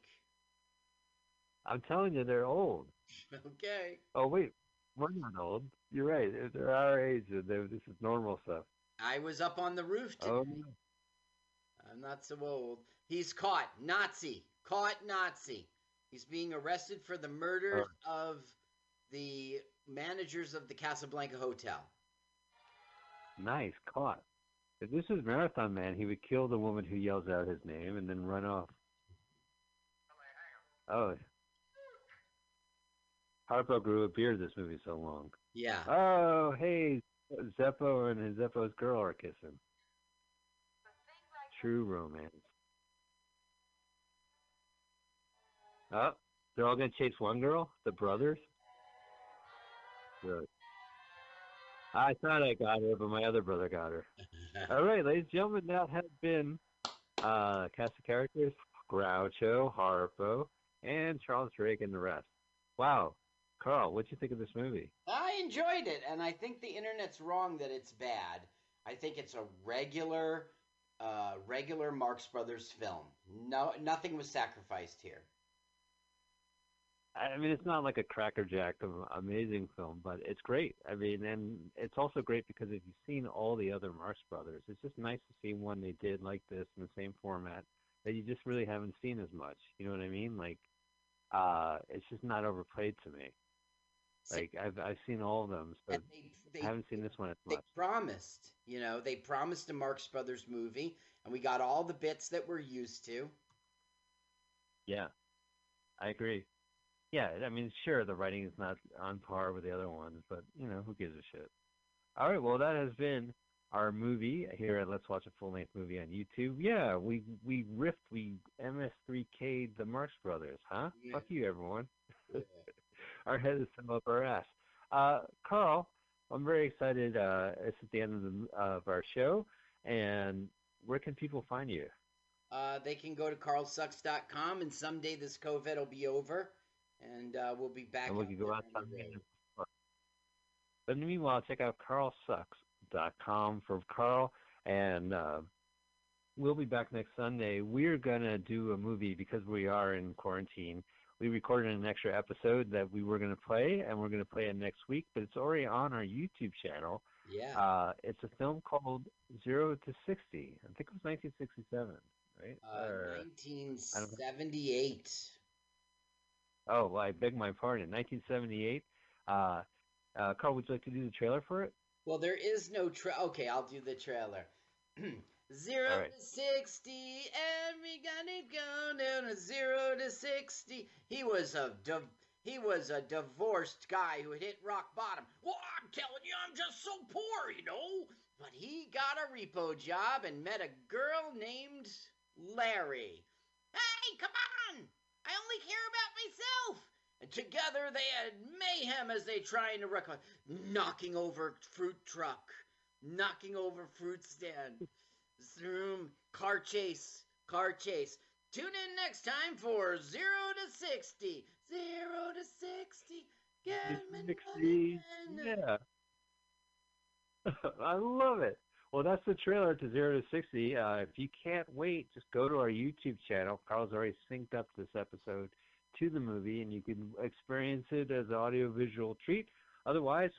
I'm telling you, they're old. Okay. Oh wait, we're not old. You're right. They're- our age. they- This is normal stuff. I was up on the roof today. Oh, I'm not so old. He's caught. Nazi. Caught Nazi. He's being arrested for the murder oh. of the managers of the Casablanca Hotel. nice caught. If this was Marathon Man, he would kill the woman who yells out his name and then run off. Oh. Harpo grew a beard in this movie so long. Yeah. Oh, hey, Zeppo and his Zeppo's girl are kissing. True romance. Oh, they're all gonna chase one girl, the brothers. Good. I thought I got her, but my other brother got her. All right, ladies and gentlemen, that has been uh, cast of characters: Groucho, Harpo, and Charles Drake, and the rest. Wow, Carl, what'd you think of this movie? I enjoyed it, and I think the internet's wrong that it's bad. I think it's a regular, uh, regular Marx Brothers film. No, nothing was sacrificed here. I mean, it's not like a crackerjack of amazing film, but it's great. I mean, and it's also great because if you've seen all the other Marx Brothers, it's just nice to see one they did like this in the same format that you just really haven't seen as much. You know what I mean? Like, uh, it's just not overplayed to me. Like I've I've seen all of them, so they, they, I haven't seen this one as they much. promised, you know, they promised a Marx Brothers movie, and we got all the bits that we're used to. Yeah, I agree. Yeah, I mean, sure, the writing is not on par with the other ones, but you know, who gives a shit? All right, well, that has been our movie here at Let's Watch a Full Length Movie on YouTube. Yeah, we we riffed, we MST3K'd the Marx Brothers, huh? Yeah. Fuck you, everyone. our head is still up our ass. Uh, Carl, I'm very excited. Uh, it's at the end of, the, of our show, and where can people find you? Uh, they can go to carlsucks.com, and someday this COVID will be over, and uh, we'll be back. and we can go out Sunday. But meanwhile, check out carlsucks.com for Carl, and uh, we'll be back next Sunday. We're gonna do a movie because we are in quarantine. We recorded an extra episode that we were gonna play, and we're gonna play it next week. But it's already on our YouTube channel. Yeah. Uh, it's a film called Zero to Sixty. I think it was 1967, right? Uh, Or- 1978. Oh, well, I beg my pardon. 1978. Uh, uh, Carl, would you like to do the trailer for it? Well, there is no tra- Okay, I'll do the trailer. zero right. to sixty, and we going down to zero to sixty. He was a div- he was a divorced guy who had hit rock bottom. Well, I'm telling you, I'm just so poor, you know. But he got a repo job and met a girl named Larry. Hey, come on! I only care about myself. And together they had mayhem as they trying to record, knocking over fruit truck, knocking over fruit stand, zoom, car chase, car chase. Tune in next time for zero to sixty, zero to sixty. Get me 60. Yeah. I love it. Well, that's the trailer to Zero to 60. Uh, if you can't wait, just go to our YouTube channel. Carl's already synced up this episode to the movie, and you can experience it as an audiovisual treat. Otherwise,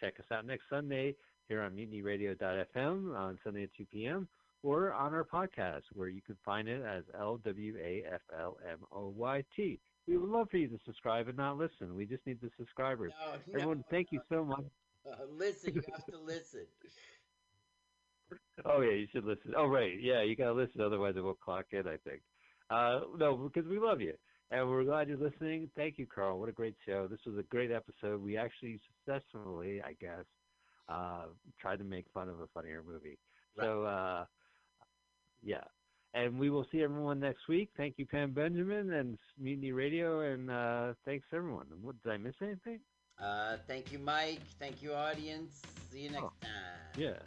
check us out next Sunday here on mutinyradio.fm on Sunday at 2 p.m. or on our podcast, where you can find it as L-W-A-F-L-M-O-Y-T. We would love for you to subscribe and not listen. We just need the subscribers. No, no, Everyone, thank you so much. Uh, listen, you have to listen. Oh yeah, you should listen. Oh right, yeah, you gotta listen, otherwise it will clock in. I think. Uh, no, because we love you and we're glad you're listening. Thank you, Carl. What a great show. This was a great episode. We actually successfully, I guess, uh, tried to make fun of a funnier movie. So uh, yeah, and we will see everyone next week. Thank you, Pam Benjamin and Mutiny Radio, and uh, thanks everyone. What, did I miss anything? Uh, thank you, Mike. Thank you, audience. See you next Oh. time. Yeah.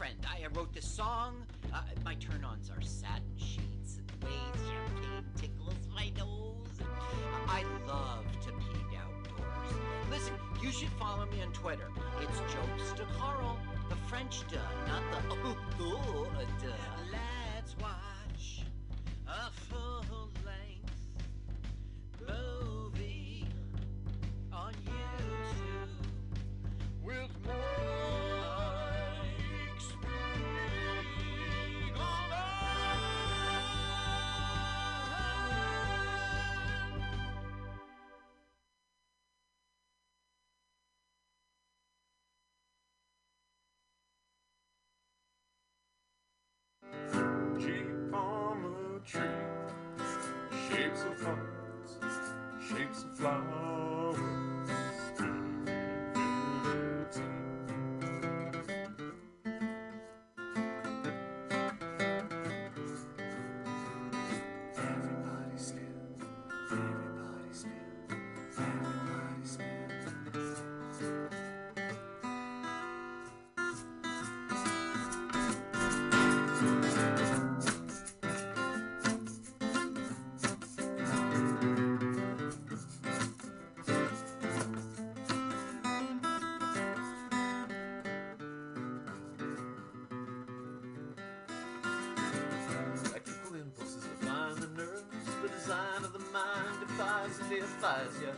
Friend. I wrote this song. Uh, my turn ons are satin sheets and the way champagne tickles my nose. I love to pee outdoors. Listen, you should follow me on Twitter. It's Jokes to Carl, the French duh, not the oh, duh. Let's watch a full defies you.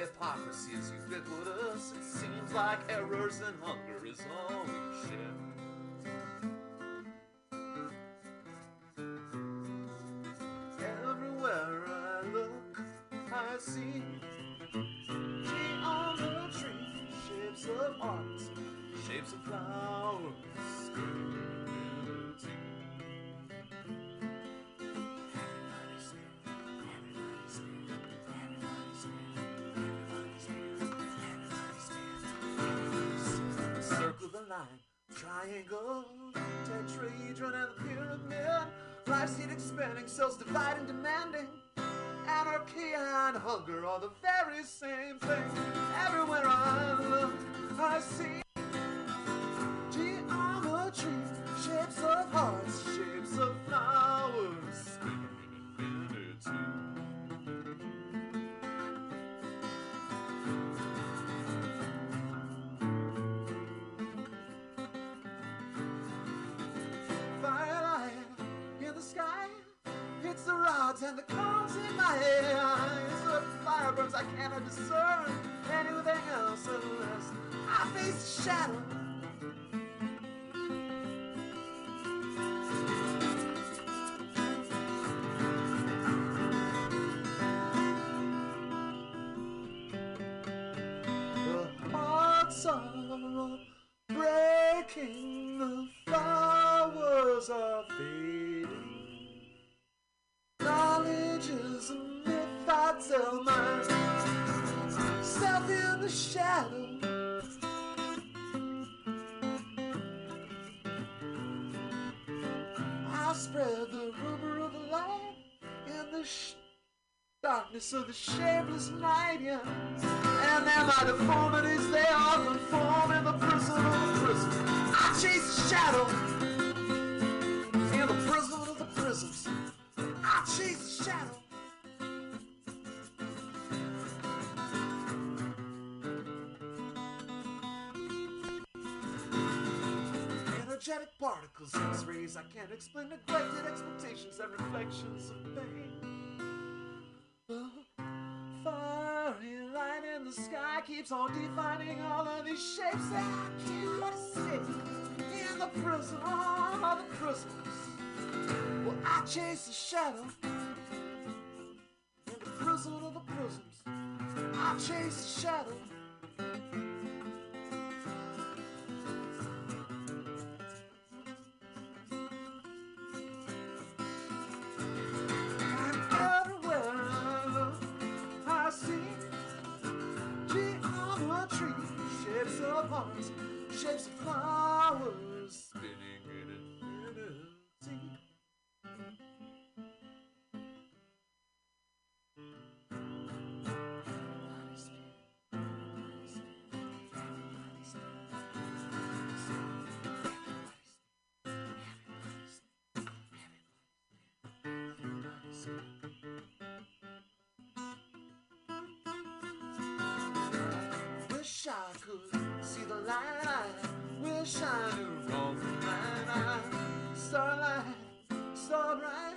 Hypocrisy is ubiquitous. It seems like errors and hunger is all we share. Everywhere I look, I see geometry, shapes of hearts, shapes of flowers, triangle, tetrahedron, and the pyramid. Life's heat expanding, cells dividing, demanding. Anarchy and hunger are the very same thing. Everywhere I look, I see geometry, shapes of hearts, shadow. The hearts are breaking, darkness of the shapeless night, yeah. And there my deformities, they all conform in the prison of the prison. I chase the shadow in the prison of the prisms. I chase the shadow. Energetic particles, X-rays, I can't explain neglected expectations and reflections of pain. Keeps on defining all of these shapes that I cannot see in the prison of the prisms. Well, I chase the shadow in the prison of the prisms. I chase the shadow. See the light. I I knew all the. I starlight, star bright.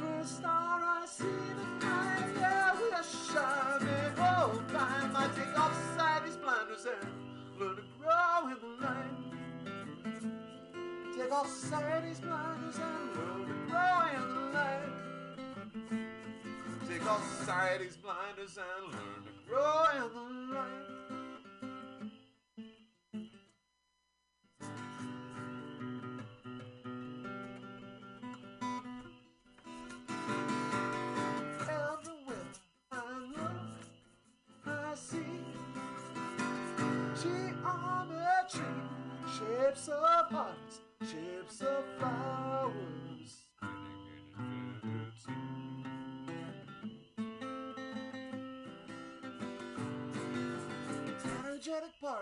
First star I see the night. Yeah, wish I may go by. Might take off society's blinders and learn to grow in the light. Take off society's blinders and learn to grow in the light. Take off society's blinders and learn to grow in the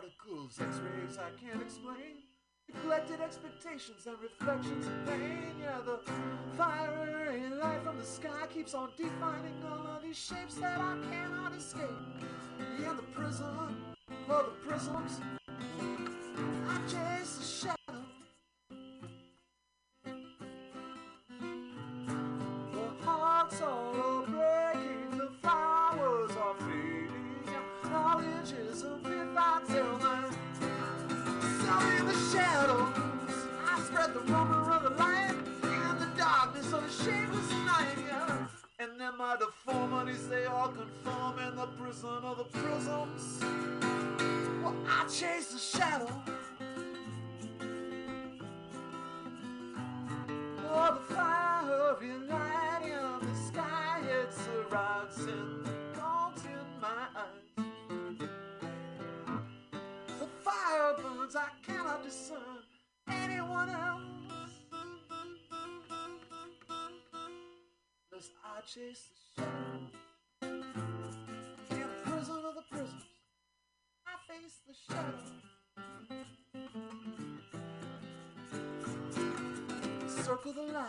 particles, X-rays I can't explain. Neglected expectations and reflections of pain. Yeah, the fiery light from the sky keeps on defining all of these shapes that I cannot escape. Yeah, the prison of the prisms, shadow. Oh, the fire of your light in the sky, it surrounds and gaunt in my eyes. The fire burns, I cannot discern anyone else. Lest I chase the shadow. In the prison of the prisms, I face the shadow. Circle the line,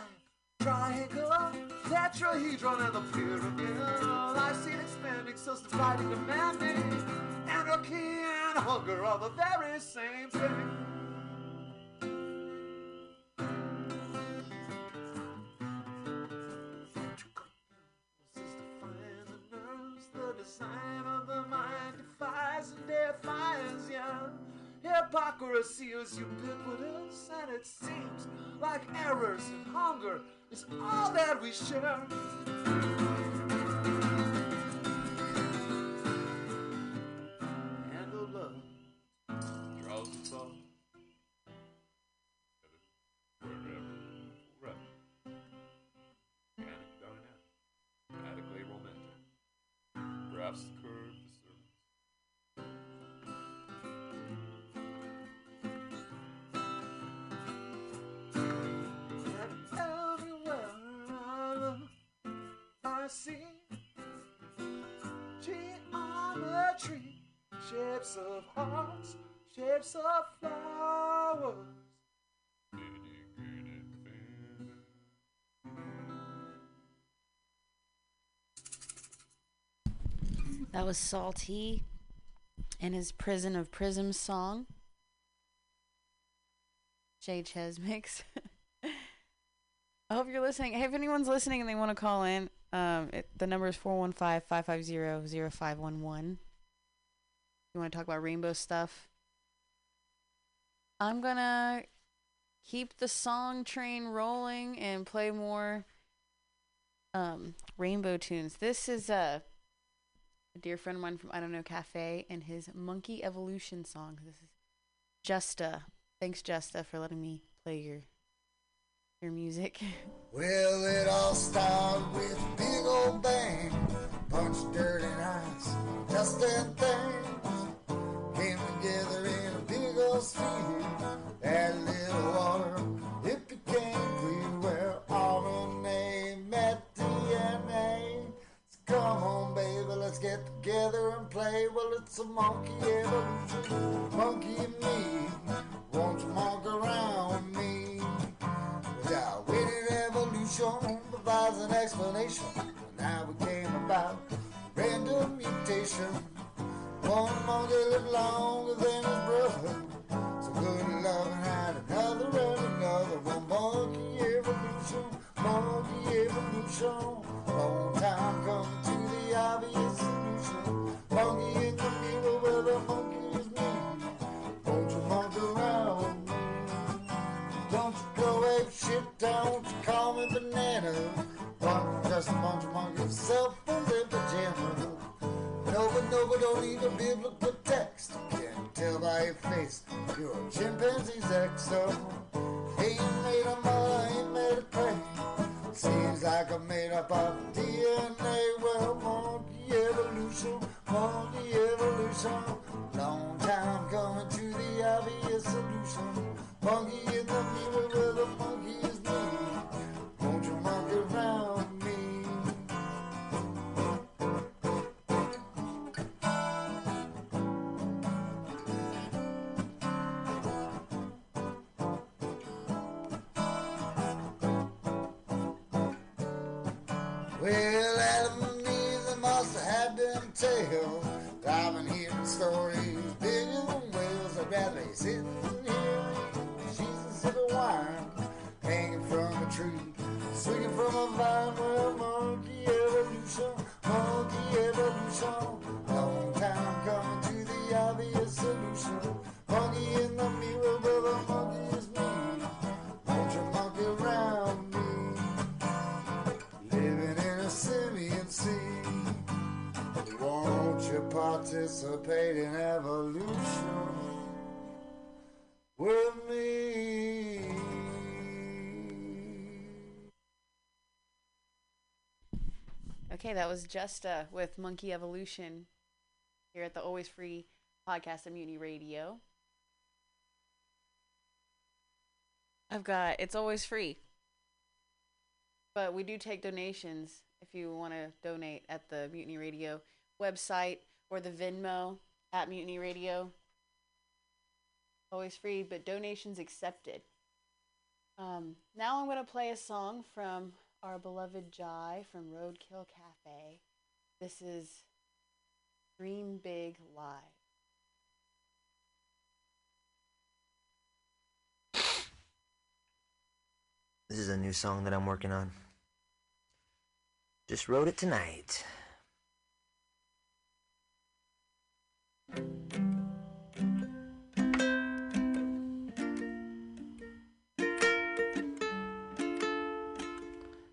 triangle, tetrahedron, and the pyramid. I've seen expanding, so dividing, demanding. Anarchy and hunger are the very same thing. Design of the mind defies and defies, yeah. Hypocrisy is ubiquitous, and it seems like errors and hunger is all that we share. See geometry, shapes of hearts, shapes of flowers. That was Salty and his Prison of Prisms song. Jay Ches mix. I hope you're listening. Hey, if anyone's listening and they want to call in, um, it, the number is 415-550-0511. You want to talk about rainbow stuff? I'm gonna keep the song train rolling and play more um, rainbow tunes. This is a, a dear friend of mine from I don't know Cafe and his Monkey Evolution song. This is Justa. Thanks, Justa, for letting me play your your music. Well, it all started with a big old bang. Punch dirt and ice, just that things came together in a big old sphere. That little water, it became clear where RNA met DNA. So come on, baby, let's get together and play. Well, it's a monkey evolution, monkey and me. Won't you monk around me? Evolution provides an explanation on how it came about. Random mutation. One monkey lived longer than his brother. So good love and had another and another. One monkey evolution, monkey evolution. Long time coming But don't need a biblical text. Can't tell by your face you're a chimpanzee's ex. So, ain't made of Okay, that was Justa with Monkey Evolution here at the Always Free podcast of Mutiny Radio. I've got it's always free. But we do take donations if you want to donate at the Mutiny Radio website or the Venmo at Mutiny Radio. Always free, but donations accepted. Um, now I'm going to play a song from our beloved Jai from Roadkill This is Dream Big Live. This is a new song that I'm working on. Just wrote it tonight.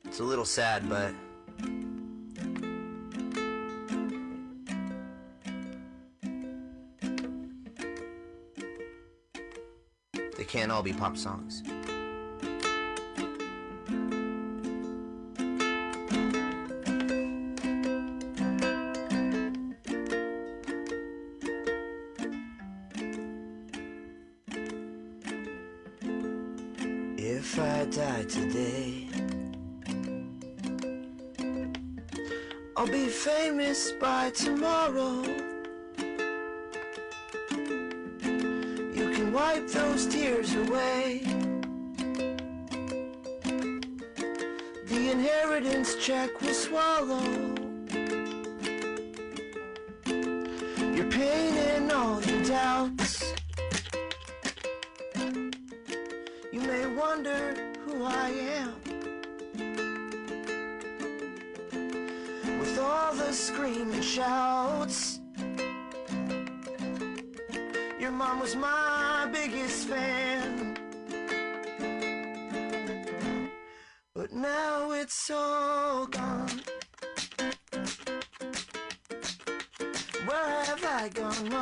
It's a little sad, but can't all be pop songs. If I die today, I'll be famous by tomorrow. Those tears away. The inheritance check will swallow your pain and all your doubts. You may wonder who I am. With all the screaming shouts, your mom was my I wrong?